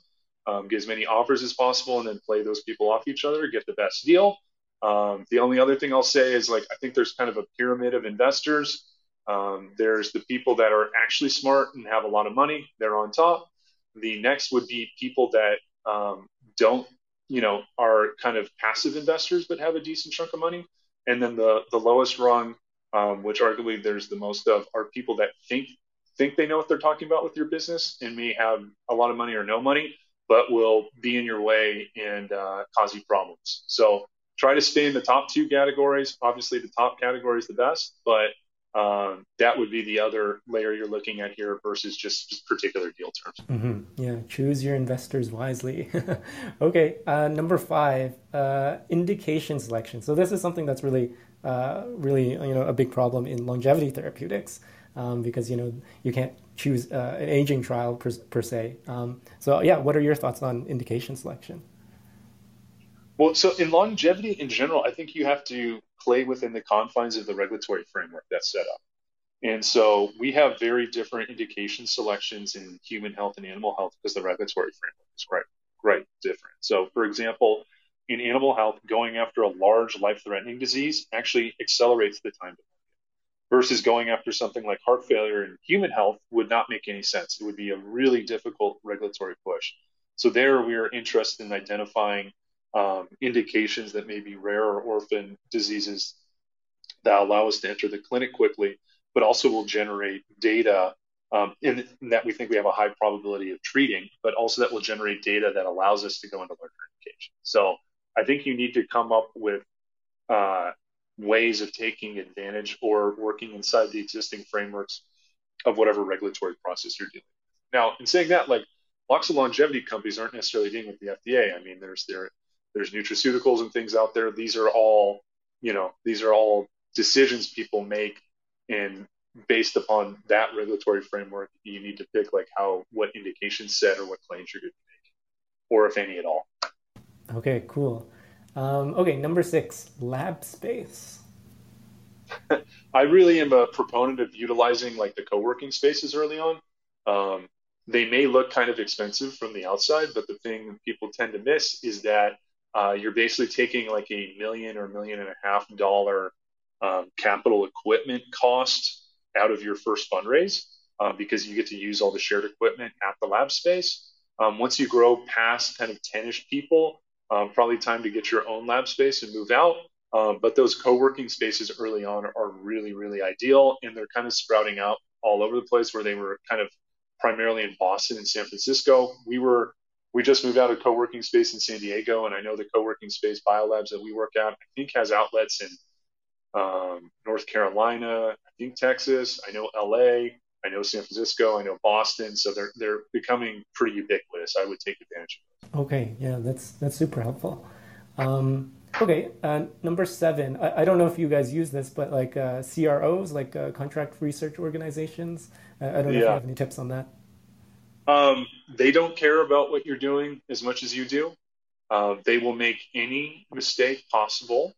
um, get as many offers as possible, and then play those people off each other, get the best deal. Um, the only other thing I'll say is like I think there's kind of a pyramid of investors. Um, there's the people that are actually smart and have a lot of money; they're on top. The next would be people that um, don't, you know, are kind of passive investors but have a decent chunk of money. And then the the lowest rung, um, which arguably there's the most of, are people that think think they know what they're talking about with your business and may have a lot of money or no money, but will be in your way and uh, cause you problems. So try to stay in the top two categories. Obviously, the top category is the best, but um, that would be the other layer you're looking at here versus just particular deal terms. Mm-hmm. Yeah, choose your investors wisely. okay, uh, number five, uh, indication selection. So this is something that's really, uh, really you know a big problem in longevity therapeutics um, because you know you can't choose uh, an aging trial per, per se. Um, so yeah, what are your thoughts on indication selection? Well, so in longevity in general, I think you have to play within the confines of the regulatory framework that's set up. And so we have very different indication selections in human health and animal health because the regulatory framework is quite, quite different. So, for example, in animal health, going after a large life threatening disease actually accelerates the time to market versus going after something like heart failure in human health would not make any sense. It would be a really difficult regulatory push. So, there we are interested in identifying um, indications that may be rare or orphan diseases that allow us to enter the clinic quickly but also will generate data um, in, in, that we think we have a high probability of treating, but also that will generate data that allows us to go into larger indications. So I think you need to come up with uh, ways of taking advantage or working inside the existing frameworks of whatever regulatory process you're dealing with. Now, in saying that, like lots of longevity companies aren't necessarily dealing with the FDA. I mean, there's there there's nutraceuticals and things out there. These are all, you know, these are all decisions people make and based upon that regulatory framework, you need to pick like how what indications set or what claims you're going to make, or if any at all. Okay, cool. Um, okay, number six, lab space. I really am a proponent of utilizing like the co-working spaces early on. Um, they may look kind of expensive from the outside, but the thing people tend to miss is that uh, you're basically taking like a million or million and a half dollar um, capital equipment cost out of your first fundraise uh, because you get to use all the shared equipment at the lab space. Um, once you grow past kind of 10 ish people, um, probably time to get your own lab space and move out. Um, but those co working spaces early on are really, really ideal. And they're kind of sprouting out all over the place where they were kind of primarily in Boston and San Francisco. We were we just moved out of co-working space in San Diego, and I know the co-working space biolabs that we work at, I think, has outlets in um, North Carolina, I think Texas, I know LA, I know San Francisco, I know Boston. So they're they're becoming pretty ubiquitous. I would take advantage of those. Okay, yeah, that's that's super helpful. Um, okay, uh, number seven. I, I, don't know if you guys use this, but like uh, CROs, like uh, contract research organizations. I don't know yeah. if you have any tips on that. Um, they don't care about what you're doing as much as you do. Uh, they will make any mistake possible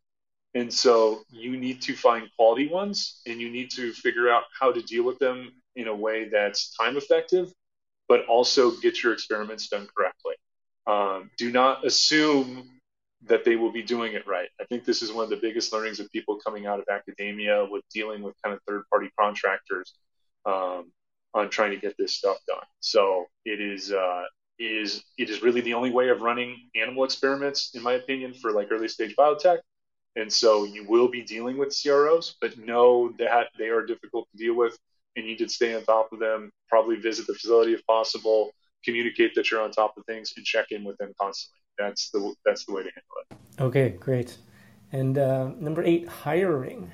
and so you need to find quality ones and you need to figure out how to deal with them in a way that's time effective, but also get your experiments done correctly. Um, do not assume that they will be doing it right. I think this is one of the biggest learnings of people coming out of academia with dealing with kind of third party contractors um, on trying to get this stuff done. So it is, uh, is it is really the only way of running animal experiments, in my opinion, for like early stage biotech. And so you will be dealing with CROs, but know that they are difficult to deal with and you need to stay on top of them, probably visit the facility if possible, communicate that you're on top of things and check in with them constantly. That's the, that's the way to handle it. Okay, great. And uh, number eight, hiring.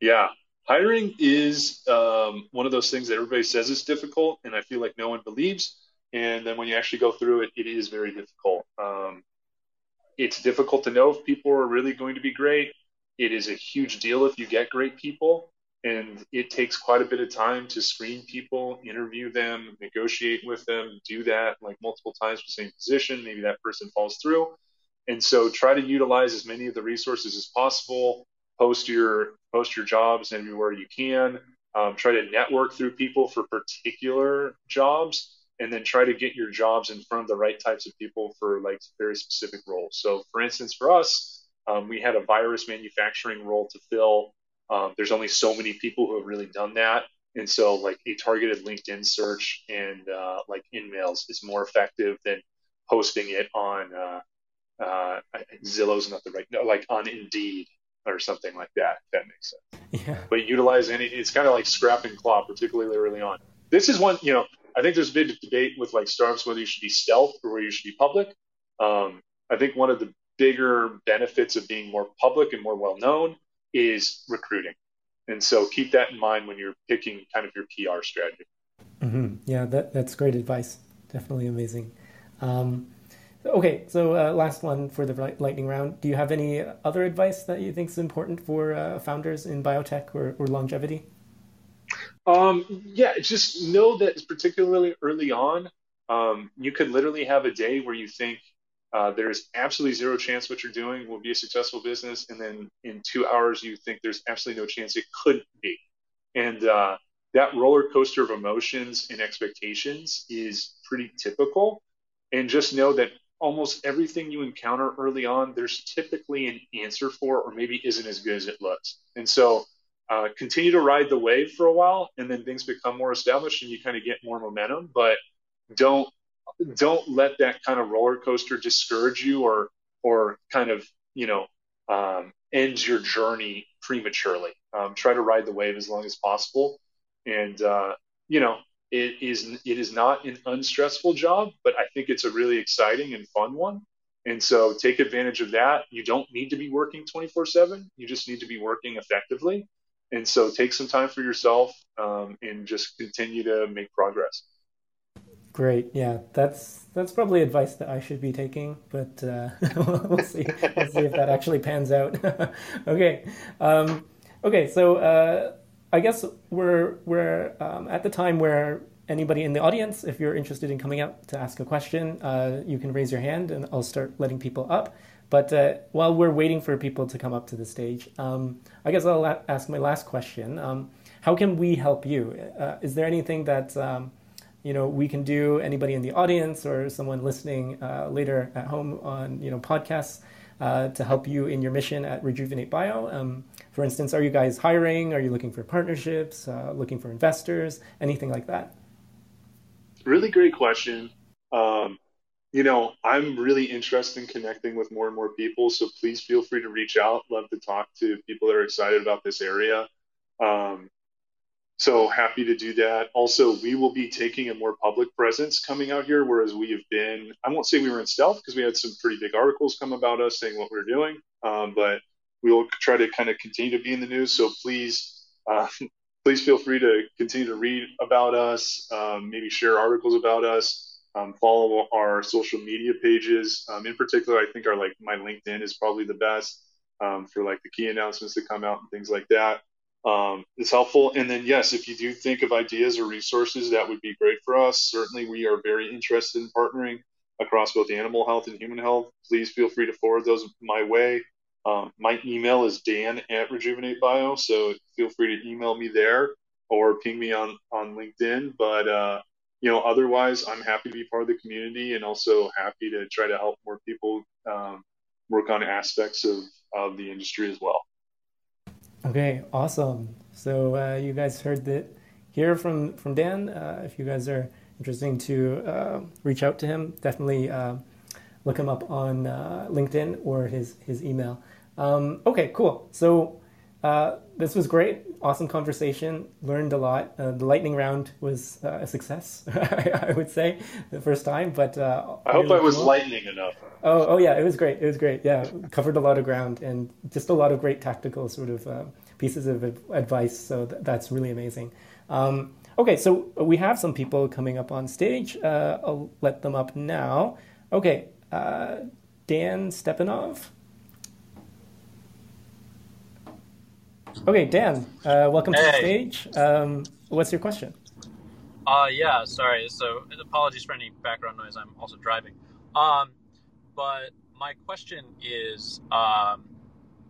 Yeah, hiring is um, one of those things that everybody says is difficult, and I feel like no one believes. And then when you actually go through it, it is very difficult. Um, it's difficult to know if people are really going to be great. It is a huge deal if you get great people, and it takes quite a bit of time to screen people, interview them, negotiate with them, do that like multiple times for the same position. Maybe that person falls through. And so try to utilize as many of the resources as possible. Post your post your jobs anywhere you can. Um, try to network through people for particular jobs and then try to get your jobs in front of the right types of people for like very specific roles. So, for instance, for us, um, we had a virus manufacturing role to fill. Um, there's only so many people who have really done that. And so, like a targeted LinkedIn search and uh, like InMails is more effective than posting it on uh, uh, Zillow's not the right, no, like on Indeed or something like that. If that makes sense. Yeah. But utilize any, it's kind of like scrap and claw, particularly early on. This is one, you know, I think there's a big debate with like startups whether you should be stealth or whether you should be public. Um, I think one of the bigger benefits of being more public and more well known is recruiting. And so keep that in mind when you're picking kind of your PR strategy. Mm-hmm. Yeah, that, that's great advice. Definitely amazing. Um, okay, so uh, last one for the lightning round. Do you have any other advice that you think is important for uh, founders in biotech or, or longevity? Um, yeah, just know that particularly early on, um, you could literally have a day where you think uh, there's absolutely zero chance what you're doing will be a successful business, and then in two hours you think there's absolutely no chance it could be. And uh, that roller coaster of emotions and expectations is pretty typical. And just know that almost everything you encounter early on, there's typically an answer for, or maybe isn't as good as it looks. And so uh, continue to ride the wave for a while, and then things become more established, and you kind of get more momentum. But don't don't let that kind of roller coaster discourage you or or kind of you know um, end your journey prematurely. Um, try to ride the wave as long as possible, and uh, you know it is it is not an unstressful job, but I think it's a really exciting and fun one. And so take advantage of that. You don't need to be working 24 7. You just need to be working effectively. And so take some time for yourself um, and just continue to make progress. Great. Yeah, that's that's probably advice that I should be taking, but uh, we'll see. We'll see if that actually pans out. okay. Um, okay. So uh, I guess we're we're um, at the time where anybody in the audience, if you're interested in coming up to ask a question, uh, you can raise your hand, and I'll start letting people up. But uh, while we're waiting for people to come up to the stage, um, I guess I'll ask my last question. Um, how can we help you? Uh, is there anything that um, you know we can do? Anybody in the audience or someone listening uh, later at home on you know podcasts uh, to help you in your mission at Rejuvenate Bio? For instance, are you guys hiring? Are you looking for partnerships? Uh, looking for investors? Anything like that? Really great question. Um, you know, I'm really interested in connecting with more and more people. So please feel free to reach out. Love to talk to people that are excited about this area. Um, so happy to do that. Also, we will be taking a more public presence coming out here, whereas we have been, I won't say we were in stealth because we had some pretty big articles come about us saying what we are doing, um, but we will try to kind of continue to be in the news. So please, uh, please feel free to continue to read about us, um, maybe share articles about us um, follow our social media pages. Um, in particular, I think our like my LinkedIn is probably the best um, for like the key announcements that come out and things like that. Um, it's helpful. And then yes, if you do think of ideas or resources, that would be great for us. Certainly, we are very interested in partnering across both animal health and human health. Please feel free to forward those my way. Um, my email is dan at rejuvenate bio, so feel free to email me there or ping me on on LinkedIn. But uh, you know, otherwise, I'm happy to be part of the community and also happy to try to help more people um, work on aspects of, of the industry as well. Okay, awesome. So uh, you guys heard that here from from Dan. Uh, if you guys are interested to uh, reach out to him, definitely uh, look him up on uh, LinkedIn or his his email. Um, okay, cool. So uh, this was great. Awesome conversation. Learned a lot. Uh, the lightning round was uh, a success, I would say, the first time. But uh, I hope I was cool. lightning enough. Oh, oh yeah, it was great. It was great. Yeah, covered a lot of ground and just a lot of great tactical sort of uh, pieces of advice. So th- that's really amazing. Um, okay, so we have some people coming up on stage. Uh, I'll let them up now. Okay, Dan Stepanov. Okay, Dan, uh, welcome hey. to the stage. Um, what's your question? Uh, yeah, sorry. So, apologies for any background noise. I'm also driving. Um, but my question is, um,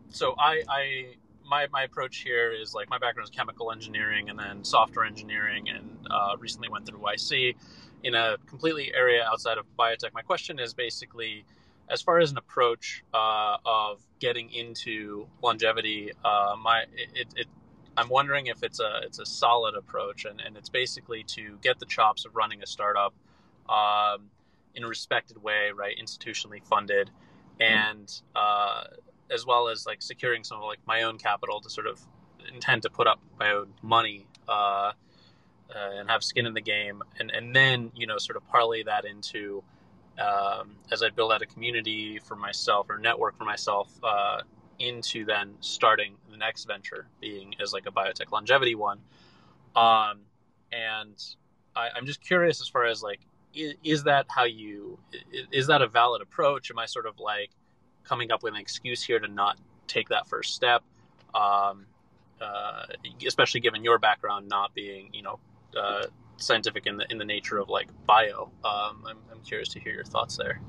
so I, I, my, my approach here is like my background is chemical engineering and then software engineering, and uh, recently went through YC in a completely area outside of biotech. My question is basically, as far as an approach uh, of getting into longevity, uh, my it, it, I'm wondering if it's a it's a solid approach, and, and it's basically to get the chops of running a startup um, in a respected way, right, institutionally funded, and uh, as well as like securing some of like my own capital to sort of intend to put up my own money. Uh, uh, and have skin in the game, and, and then you know sort of parlay that into um, as I build out a community for myself or network for myself uh, into then starting the next venture being as like a biotech longevity one. Um, and I, am just curious as far as like, is, is, that how you, is that a valid approach? Am I sort of like coming up with an excuse here to not take that first step? Um, uh, especially given your background not being, you know, uh, scientific in the in the nature of like bio. Um, I'm, I'm curious to hear your thoughts there.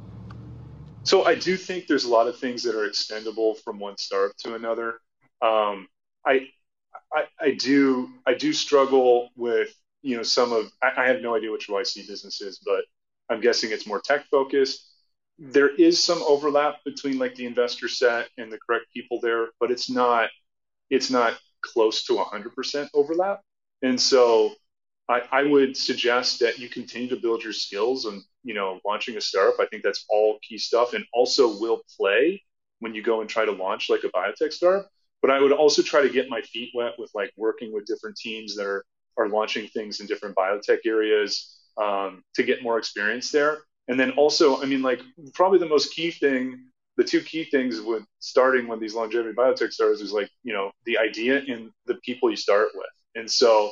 So I do think there's a lot of things that are extendable from one startup to another. Um, I, I, I do I do struggle with you know some of I, I have no idea what your YC business is, but I'm guessing it's more tech focused. There is some overlap between like the investor set and the correct people there, but it's not it's not close to 100% overlap. And so I, I would suggest that you continue to build your skills and you know launching a startup. I think that's all key stuff, and also will play when you go and try to launch like a biotech startup. But I would also try to get my feet wet with like working with different teams that are are launching things in different biotech areas um, to get more experience there. And then also, I mean, like probably the most key thing, the two key things with starting when these longevity biotech startups is like, you know, the idea and the people you start with. And so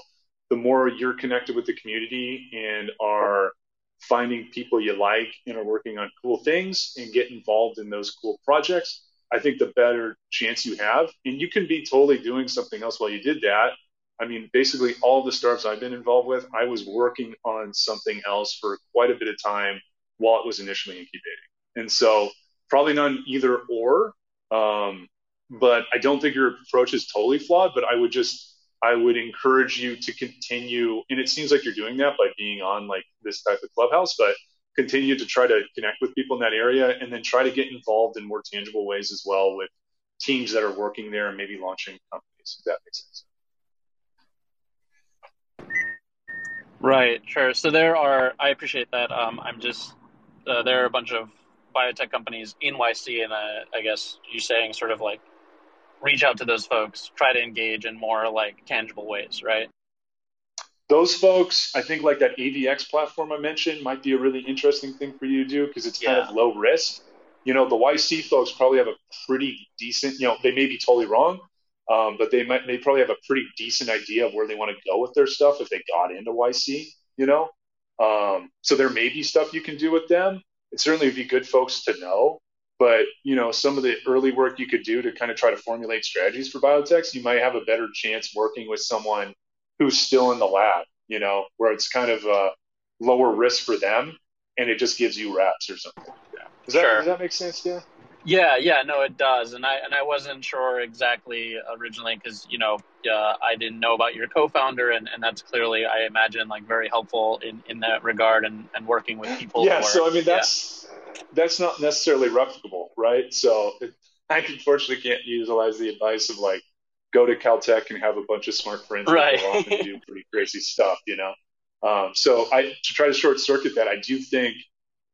the more you're connected with the community and are finding people you like and are working on cool things and get involved in those cool projects, I think the better chance you have. And you can be totally doing something else while you did that. I mean, basically, all the startups I've been involved with, I was working on something else for quite a bit of time while it was initially incubating. And so, probably not either or. Um, but I don't think your approach is totally flawed. But I would just I would encourage you to continue, and it seems like you're doing that by being on like this type of clubhouse, but continue to try to connect with people in that area and then try to get involved in more tangible ways as well with teams that are working there and maybe launching companies, if that makes sense. Right, sure. So there are, I appreciate that. Um, I'm just, uh, there are a bunch of biotech companies in YC, and uh, I guess you're saying sort of like reach out to those folks, try to engage in more like tangible ways, right? Those folks, I think like that AVX platform I mentioned might be a really interesting thing for you to do because it's yeah. kind of low risk. You know, the YC folks probably have a pretty decent, you know, they may be totally wrong, um, but they might they probably have a pretty decent idea of where they want to go with their stuff if they got into YC, you know. Um, so there may be stuff you can do with them. It certainly would be good folks to know. But you know, some of the early work you could do to kind of try to formulate strategies for biotechs, you might have a better chance working with someone who's still in the lab. You know, where it's kind of a lower risk for them, and it just gives you reps or something. Yeah. Does that does that make sense? Yeah. Yeah, yeah, no, it does, and I and I wasn't sure exactly originally because you know uh, I didn't know about your co-founder, and, and that's clearly I imagine like very helpful in, in that regard, and, and working with people. Yeah, so I mean that's yeah. that's not necessarily replicable, right? So it, I unfortunately can't utilize the advice of like go to Caltech and have a bunch of smart friends right. go off and do pretty crazy stuff, you know. Um, so I to try to short circuit that, I do think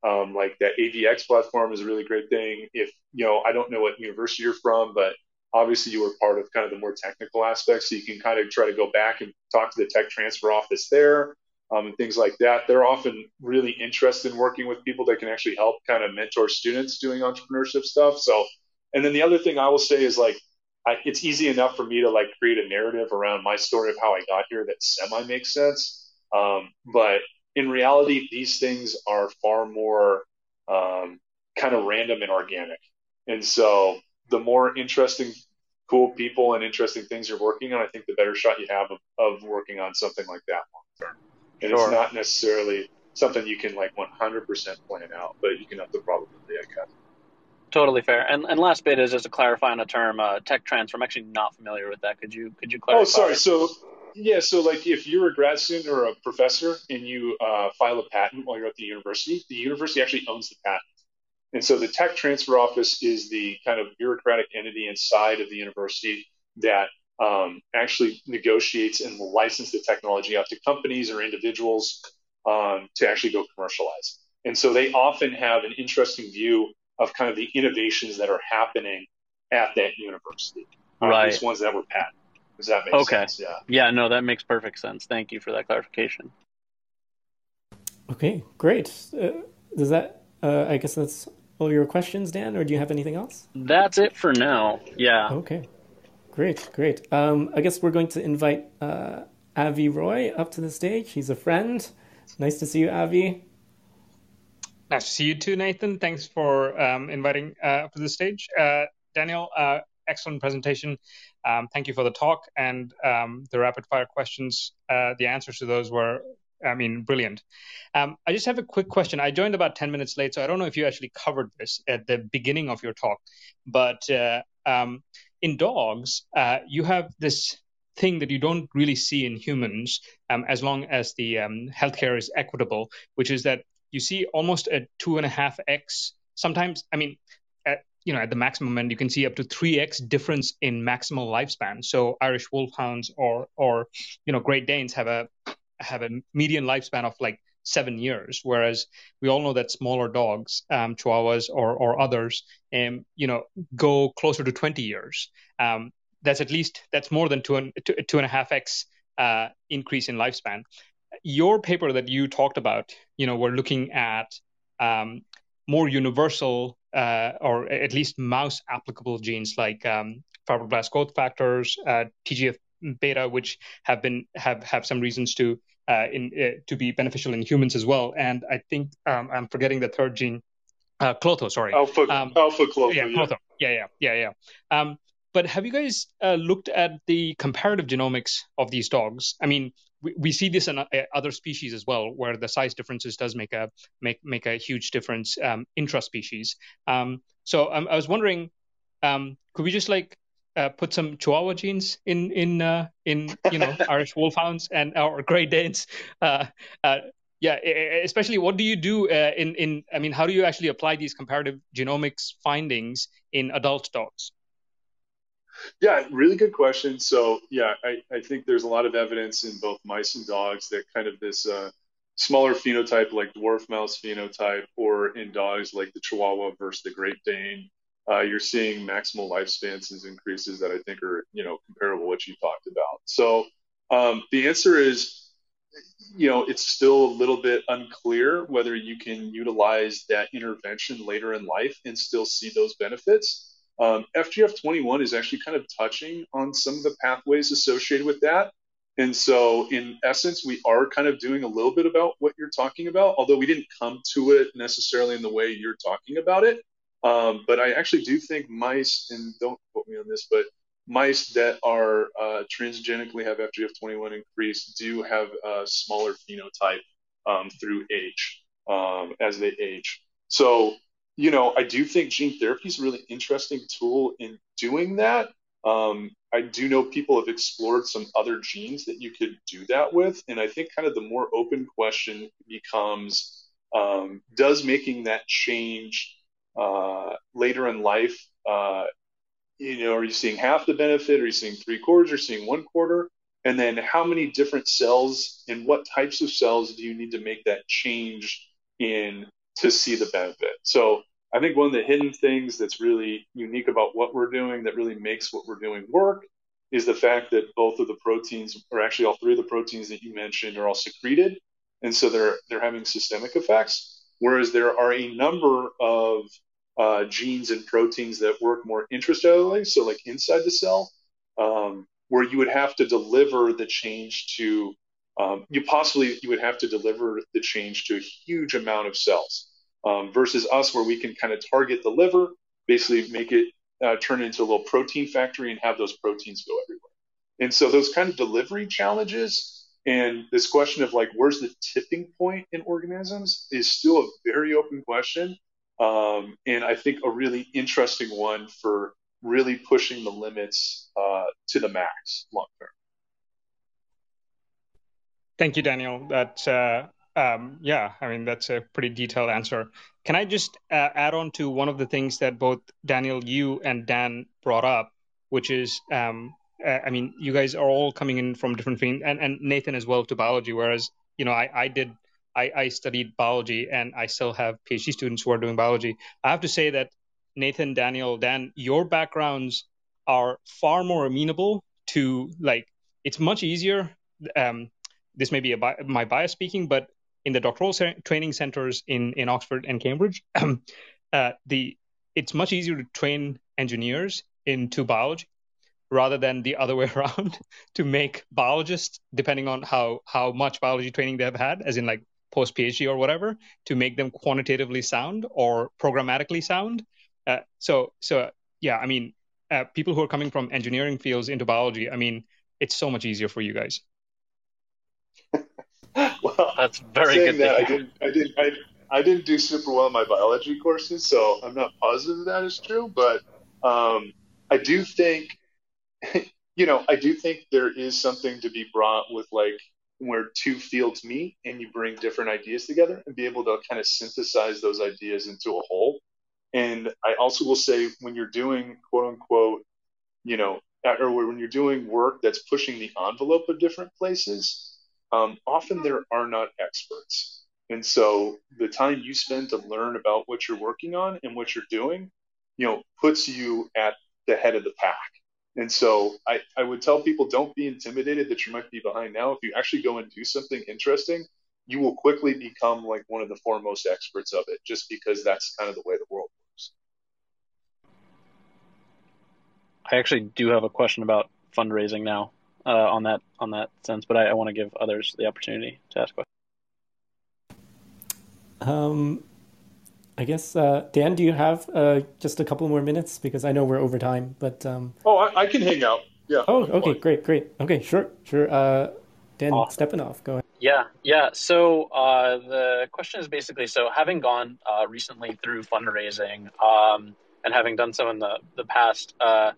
um, like that AVX platform is a really great thing. If, you know, I don't know what university you're from, but obviously you were part of kind of the more technical aspects. So you can kind of try to go back and talk to the tech transfer office there um, and things like that. They're often really interested in working with people that can actually help kind of mentor students doing entrepreneurship stuff. So, and then the other thing I will say is like, I, it's easy enough for me to like create a narrative around my story of how I got here that semi makes sense. Um, but in reality, these things are far more um, kind of random and organic. And so the more interesting, cool people and interesting things you're working on, I think the better shot you have of, of working on something like that long term. And sure. it's not necessarily something you can like 100% plan out, but you can up the probability, I guess. Totally fair. And and last bit is just to clarify on a term, uh, tech transfer. I'm actually not familiar with that. Could you could you clarify? Oh, sorry. So yeah, so like if you're a grad student or a professor and you uh, file a patent while you're at the university, the university actually owns the patent. And so the tech transfer office is the kind of bureaucratic entity inside of the university that um, actually negotiates and will license the technology out to companies or individuals um, to actually go commercialize. And so they often have an interesting view of kind of the innovations that are happening at that university. Um, right. These ones that were patent. Does that make okay. sense? Yeah. Yeah, no, that makes perfect sense. Thank you for that clarification. Okay, great. Uh, does that, uh, I guess that's all your questions, Dan, or do you have anything else? That's it for now. Yeah. Okay. Great, great. Um, I guess we're going to invite uh, Avi Roy up to the stage. He's a friend. Nice to see you, Avi. Nice to see you too, Nathan. Thanks for um, inviting uh, up to the stage. Uh, Daniel, uh, excellent presentation. Um, thank you for the talk and um, the rapid fire questions. Uh, the answers to those were I mean, brilliant. Um, I just have a quick question. I joined about 10 minutes late, so I don't know if you actually covered this at the beginning of your talk. But uh, um, in dogs, uh, you have this thing that you don't really see in humans um, as long as the um, healthcare is equitable, which is that you see almost a two and a half x. Sometimes, I mean, you know, at the maximum end, you can see up to three x difference in maximal lifespan. So Irish Wolfhounds or or you know Great Danes have a have a median lifespan of like seven years, whereas we all know that smaller dogs, um, Chihuahuas or or others, um, you know, go closer to 20 years. Um, that's at least that's more than two and two, two and a half x uh, increase in lifespan. Your paper that you talked about, you know, we're looking at um, more universal uh, or at least mouse applicable genes like um, fibroblast growth factors, uh, TGF beta, which have been have have some reasons to uh, in uh, to be beneficial in humans as well. And I think um, I'm forgetting the third gene, uh, Klotho. Sorry, alpha um, alpha Klotho. Yeah, Klotho. Yeah, yeah, yeah, yeah. Um, but have you guys uh, looked at the comparative genomics of these dogs? I mean, we, we see this in uh, other species as well, where the size differences does make a make make a huge difference um, intra-species. Um, so um, I was wondering, um, could we just like uh, put some Chihuahua genes in in uh, in you know Irish Wolfhounds and or Great Danes? Uh, uh, yeah, especially what do you do uh, in in? I mean, how do you actually apply these comparative genomics findings in adult dogs? Yeah, really good question. So yeah, I, I think there's a lot of evidence in both mice and dogs that kind of this uh, smaller phenotype like dwarf mouse phenotype or in dogs like the Chihuahua versus the Great Dane, uh, you're seeing maximal lifespans increases that I think are, you know, comparable to what you talked about. So um, the answer is, you know, it's still a little bit unclear whether you can utilize that intervention later in life and still see those benefits. Um, FGF21 is actually kind of touching on some of the pathways associated with that. And so, in essence, we are kind of doing a little bit about what you're talking about, although we didn't come to it necessarily in the way you're talking about it. Um, but I actually do think mice, and don't quote me on this, but mice that are uh, transgenically have FGF21 increased do have a smaller phenotype um, through age um, as they age. So you know, I do think gene therapy is a really interesting tool in doing that. Um, I do know people have explored some other genes that you could do that with. And I think kind of the more open question becomes um, does making that change uh, later in life, uh, you know, are you seeing half the benefit? Are you seeing three quarters? Are you seeing one quarter? And then how many different cells and what types of cells do you need to make that change in to see the benefit? So I think one of the hidden things that's really unique about what we're doing that really makes what we're doing work is the fact that both of the proteins, or actually all three of the proteins that you mentioned, are all secreted, and so they're they're having systemic effects. Whereas there are a number of uh, genes and proteins that work more intracellularly, so like inside the cell, um, where you would have to deliver the change to um, you possibly you would have to deliver the change to a huge amount of cells um, versus us where we can kind of target the liver, basically make it uh, turn into a little protein factory and have those proteins go everywhere. And so those kind of delivery challenges and this question of like where's the tipping point in organisms is still a very open question. Um, and I think a really interesting one for really pushing the limits uh, to the max long term. Thank you, Daniel. That uh, um, yeah, I mean, that's a pretty detailed answer. Can I just uh, add on to one of the things that both Daniel, you, and Dan brought up, which is, um, uh, I mean, you guys are all coming in from different things, and, and Nathan as well to biology, whereas, you know, I, I did, I, I studied biology and I still have PhD students who are doing biology. I have to say that Nathan, Daniel, Dan, your backgrounds are far more amenable to, like, it's much easier. Um, this may be bi- my bias speaking, but in the doctoral training centers in, in Oxford and Cambridge, uh, the it's much easier to train engineers into biology rather than the other way around to make biologists, depending on how how much biology training they've had, as in like post PhD or whatever, to make them quantitatively sound or programmatically sound. Uh, so so yeah, I mean, uh, people who are coming from engineering fields into biology, I mean, it's so much easier for you guys. well, That's very good. That, I didn't, I didn't, I, I didn't do super well in my biology courses, so I'm not positive that is true. But um, I do think, you know, I do think there is something to be brought with like where two fields meet and you bring different ideas together and be able to kind of synthesize those ideas into a whole. And I also will say when you're doing quote unquote, you know, or when you're doing work that's pushing the envelope of different places, um, often there are not experts. And so the time you spend to learn about what you're working on and what you're doing, you know, puts you at the head of the pack. And so I, I would tell people don't be intimidated that you might be behind now. If you actually go and do something interesting, you will quickly become like one of the foremost experts of it just because that's kind of the way the world works. I actually do have a question about fundraising now uh, on that on that sense, but I, I want to give others the opportunity to ask questions. Um, I guess uh, Dan, do you have uh, just a couple more minutes because I know we're over time, but um... oh, I, I, can hang out. Yeah. Oh, okay, great, great. Okay, sure, sure. Uh, Dan awesome. Stepanoff, go ahead. Yeah, yeah. So uh, the question is basically: so having gone uh, recently through fundraising um, and having done so in the the past, uh,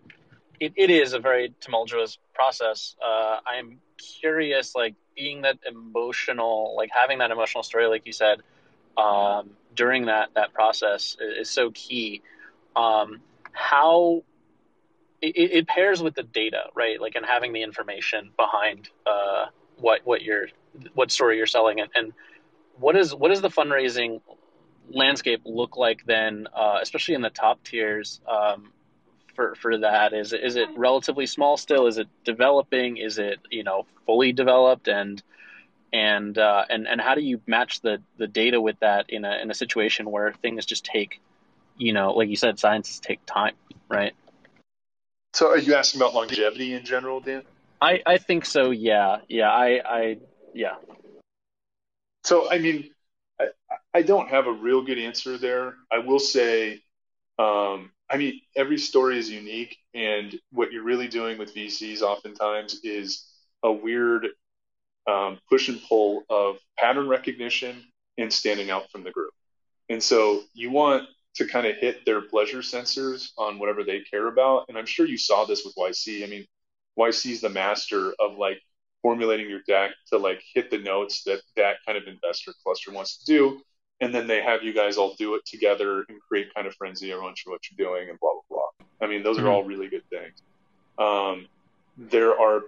it, it is a very tumultuous process. Uh, I'm curious, like being that emotional, like having that emotional story, like you said, um, during that that process is, is so key. Um, how it, it, pairs with the data, right? Like, and having the information behind uh, what what you're what story you're selling, and, and what is what does the fundraising landscape look like then, uh, especially in the top tiers? Um, for for that? Is it is it relatively small still? Is it developing? Is it you know fully developed and and uh, and and how do you match the the data with that in a in a situation where things just take you know like you said sciences take time right so are you asking about longevity in general dan i i think so yeah yeah i i yeah so i mean i i don't have a real good answer there i will say um I mean, every story is unique, and what you're really doing with VCs oftentimes is a weird um, push and pull of pattern recognition and standing out from the group. And so you want to kind of hit their pleasure sensors on whatever they care about. And I'm sure you saw this with YC. I mean, YC is the master of like formulating your deck to like hit the notes that that kind of investor cluster wants to do and then they have you guys all do it together and create kind of frenzy around what you're doing and blah blah blah. I mean, those mm-hmm. are all really good things. Um, there are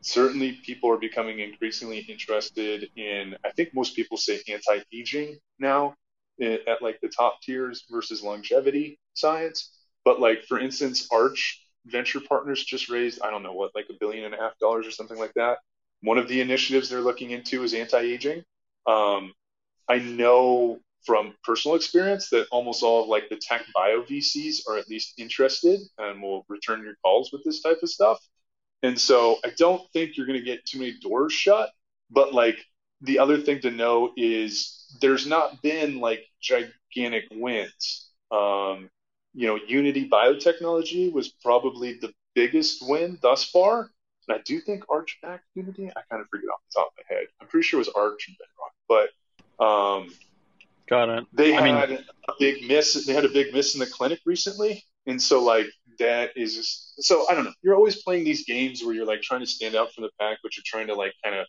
certainly people are becoming increasingly interested in. I think most people say anti-aging now at like the top tiers versus longevity science. But like for instance, Arch Venture Partners just raised I don't know what like a billion and a half dollars or something like that. One of the initiatives they're looking into is anti-aging. Um, I know from personal experience that almost all of like the tech bio VCs are at least interested and will return your calls with this type of stuff. And so I don't think you're going to get too many doors shut. But like the other thing to know is there's not been like gigantic wins. Um, you know, Unity Biotechnology was probably the biggest win thus far. And I do think Arch backed Unity. I kind of forget off the top of my head. I'm pretty sure it was Arch and Bedrock, but um, Got it. They I had mean, a big miss. They had a big miss in the clinic recently, and so like that is just, so I don't know. You're always playing these games where you're like trying to stand out from the pack, but you're trying to like kind of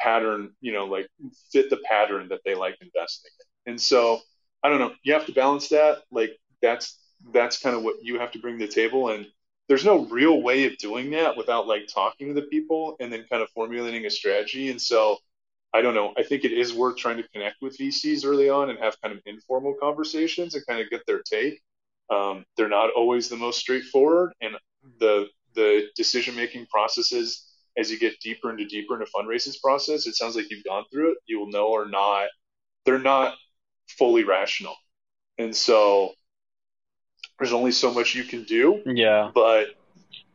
pattern, you know, like fit the pattern that they like investing in. And so I don't know. You have to balance that. Like that's that's kind of what you have to bring to the table, and there's no real way of doing that without like talking to the people and then kind of formulating a strategy. And so I don't know. I think it is worth trying to connect with VCs early on and have kind of informal conversations and kind of get their take. Um, they're not always the most straightforward, and the the decision making processes as you get deeper into deeper into fundraising process, it sounds like you've gone through it. You will know or not. They're not fully rational, and so there's only so much you can do. Yeah. But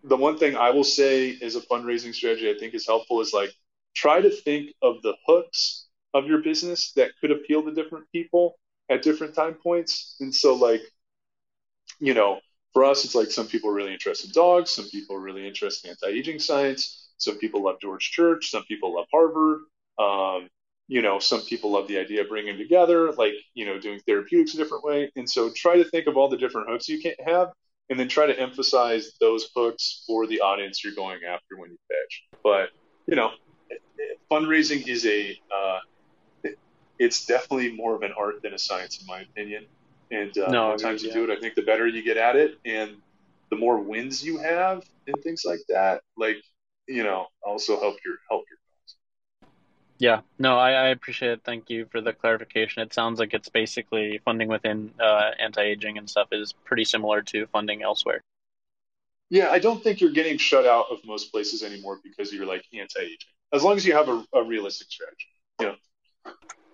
the one thing I will say as a fundraising strategy I think is helpful is like try to think of the hooks of your business that could appeal to different people at different time points. And so, like, you know, for us, it's like some people are really interested in dogs, some people are really interested in anti aging science, some people love George Church, some people love Harvard. Um, you know, some people love the idea of bringing together, like, you know, doing therapeutics a different way. And so try to think of all the different hooks you can have and then try to emphasize those hooks for the audience you're going after when you pitch. But, you know, fundraising is a, uh, it's definitely more of an art than a science, in my opinion. And uh, no, the times you do it, I think the better you get at it, and the more wins you have, and things like that, like you know, also help your help your cause. Yeah, no, I, I appreciate it. Thank you for the clarification. It sounds like it's basically funding within uh, anti-aging and stuff is pretty similar to funding elsewhere. Yeah, I don't think you're getting shut out of most places anymore because you're like anti-aging. As long as you have a, a realistic strategy. Yeah.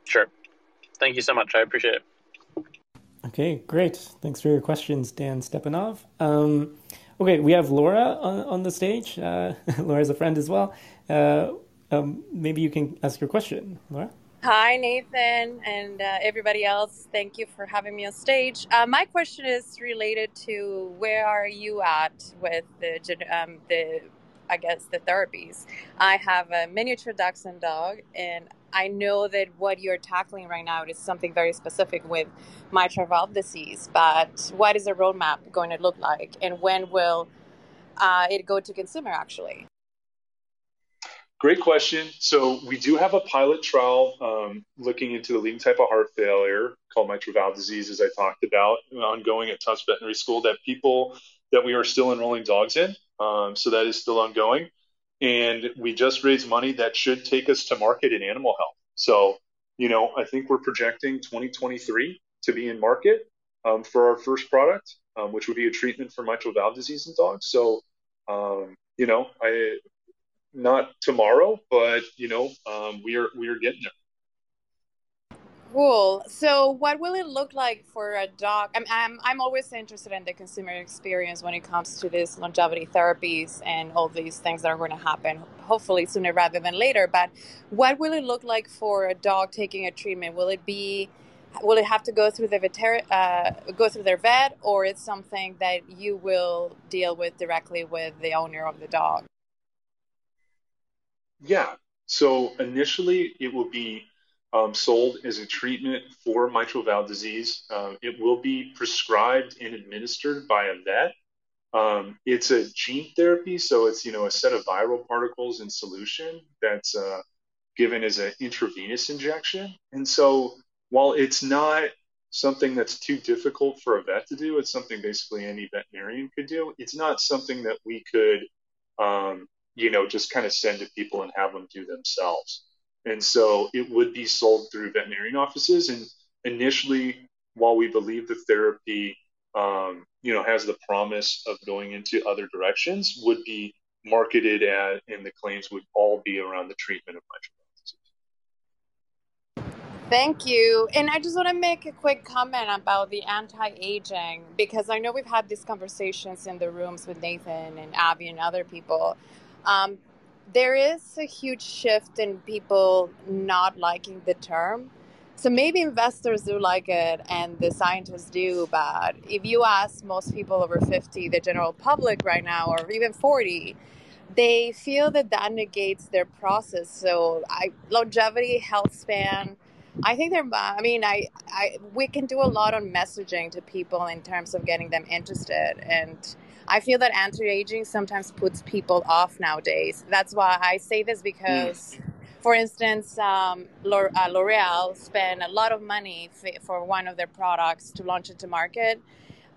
Sure. Thank you so much. I appreciate it. Okay, great. Thanks for your questions, Dan Stepanov. Um, okay, we have Laura on, on the stage. Uh, Laura's a friend as well. Uh, um, maybe you can ask your question, Laura. Hi, Nathan, and uh, everybody else. Thank you for having me on stage. Uh, my question is related to where are you at with the um, the I guess the therapies. I have a miniature dachshund dog, and I know that what you're tackling right now is something very specific with mitral valve disease, but what is the roadmap going to look like, and when will uh, it go to consumer actually? Great question. So we do have a pilot trial um, looking into the leading type of heart failure called mitral valve disease, as I talked about, ongoing at Tufts Veterinary School. That people that we are still enrolling dogs in. Um, so that is still ongoing and we just raised money that should take us to market in animal health. So, you know, I think we're projecting 2023 to be in market um, for our first product, um, which would be a treatment for mitral valve disease in dogs. So, um, you know, I not tomorrow, but you know, um, we are we are getting there. Cool. So, what will it look like for a dog? I'm, I'm, I'm always interested in the consumer experience when it comes to these longevity therapies and all these things that are going to happen, hopefully sooner rather than later. But what will it look like for a dog taking a treatment? Will it be will it have to go through the veter- uh, go through their vet, or it's something that you will deal with directly with the owner of the dog? Yeah. So initially, it will be um, sold as a treatment for mitral valve disease. Uh, it will be prescribed and administered by a vet. Um, it's a gene therapy, so it's you know a set of viral particles in solution that's uh, given as an intravenous injection. And so while it's not something that's too difficult for a vet to do, it's something basically any veterinarian could do. It's not something that we could um, you know just kind of send to people and have them do themselves. And so it would be sold through veterinarian offices. And initially, while we believe the therapy, um, you know, has the promise of going into other directions, would be marketed at, and the claims would all be around the treatment of mitral Thank you. And I just want to make a quick comment about the anti aging because I know we've had these conversations in the rooms with Nathan and Abby and other people. Um, there is a huge shift in people not liking the term. So maybe investors do like it and the scientists do, but if you ask most people over 50, the general public right now, or even 40, they feel that that negates their process. So I, longevity, health span, I think they're. I mean, I, I, we can do a lot on messaging to people in terms of getting them interested, and I feel that anti-aging sometimes puts people off nowadays. That's why I say this because, mm. for instance, um, uh, L'Oreal spent a lot of money for one of their products to launch it to market.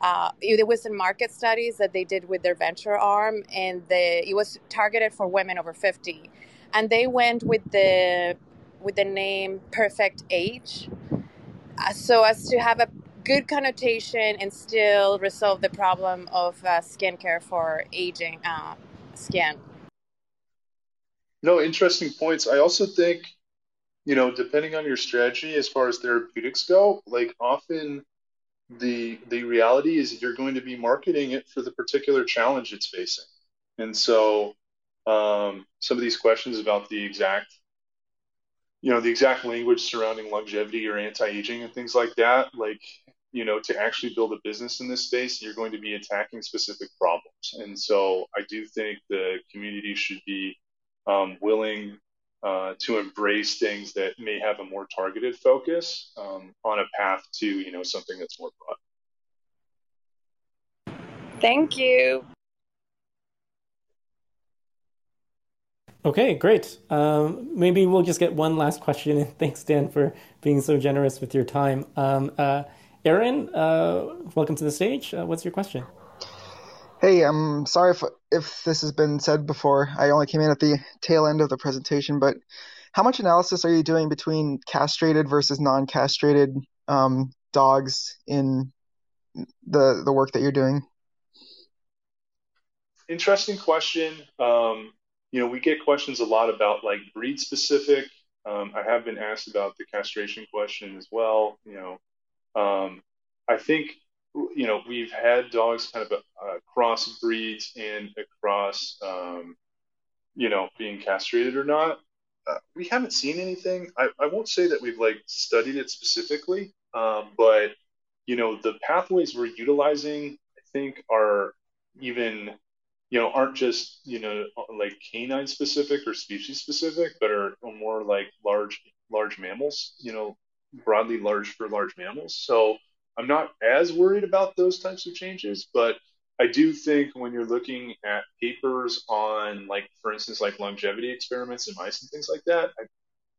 Uh, it was in market studies that they did with their venture arm, and the, it was targeted for women over 50. And they went with the with the name Perfect Age, uh, so as to have a good connotation and still resolve the problem of uh, skincare for aging uh, skin. No, interesting points. I also think, you know, depending on your strategy as far as therapeutics go, like often the the reality is you're going to be marketing it for the particular challenge it's facing. And so um, some of these questions about the exact you know the exact language surrounding longevity or anti-aging and things like that like you know, to actually build a business in this space, you're going to be attacking specific problems. And so I do think the community should be um, willing uh, to embrace things that may have a more targeted focus um, on a path to you know something that's more broad. Thank you. Okay, great. Um, maybe we'll just get one last question. Thanks, Dan, for being so generous with your time. Um, uh, Aaron, uh, welcome to the stage. Uh, what's your question? Hey, I'm sorry if if this has been said before. I only came in at the tail end of the presentation, but how much analysis are you doing between castrated versus non-castrated um, dogs in the the work that you're doing? Interesting question. Um, you know, we get questions a lot about like breed specific. Um, I have been asked about the castration question as well. You know, um, I think you know we've had dogs kind of a, a cross breeds and across um, you know being castrated or not. Uh, we haven't seen anything. I, I won't say that we've like studied it specifically, um, but you know the pathways we're utilizing, I think, are even you know aren't just you know like canine specific or species specific, but are more like large large mammals. You know, broadly large for large mammals. So I'm not as worried about those types of changes, but I do think when you're looking at papers on, like, for instance, like longevity experiments in mice and things like that, I,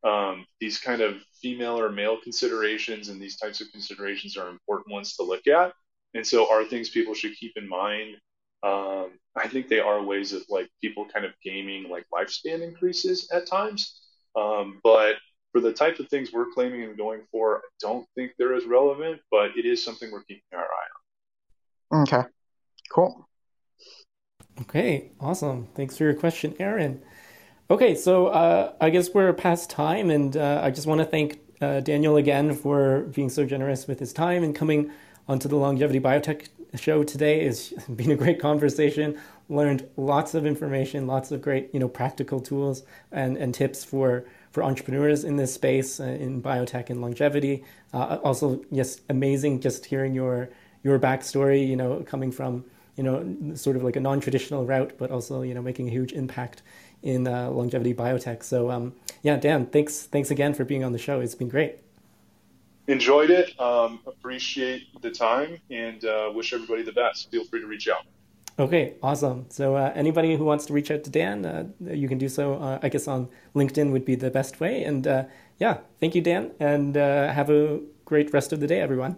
um, these kind of female or male considerations and these types of considerations are important ones to look at. And so, are things people should keep in mind? Um, I think they are ways of like people kind of gaming like lifespan increases at times. Um, but for the type of things we're claiming and going for, I don't think they're as relevant, but it is something we're keeping our eye on. Okay, cool. Okay, awesome. Thanks for your question, Aaron. Okay, so uh, I guess we're past time, and uh, I just want to thank uh, Daniel again for being so generous with his time and coming onto the Longevity Biotech show today. It's been a great conversation. Learned lots of information, lots of great, you know, practical tools and, and tips for for entrepreneurs in this space uh, in biotech and longevity. Uh, also, yes, amazing just hearing your your backstory. You know, coming from you know sort of like a non-traditional route, but also you know making a huge impact in uh, longevity biotech. So um, yeah, Dan, thanks thanks again for being on the show. It's been great. Enjoyed it. Um, appreciate the time and uh, wish everybody the best. Feel free to reach out. Okay, awesome. So uh, anybody who wants to reach out to Dan, uh, you can do so. Uh, I guess on LinkedIn would be the best way. And uh, yeah, thank you, Dan, and uh, have a great rest of the day, everyone.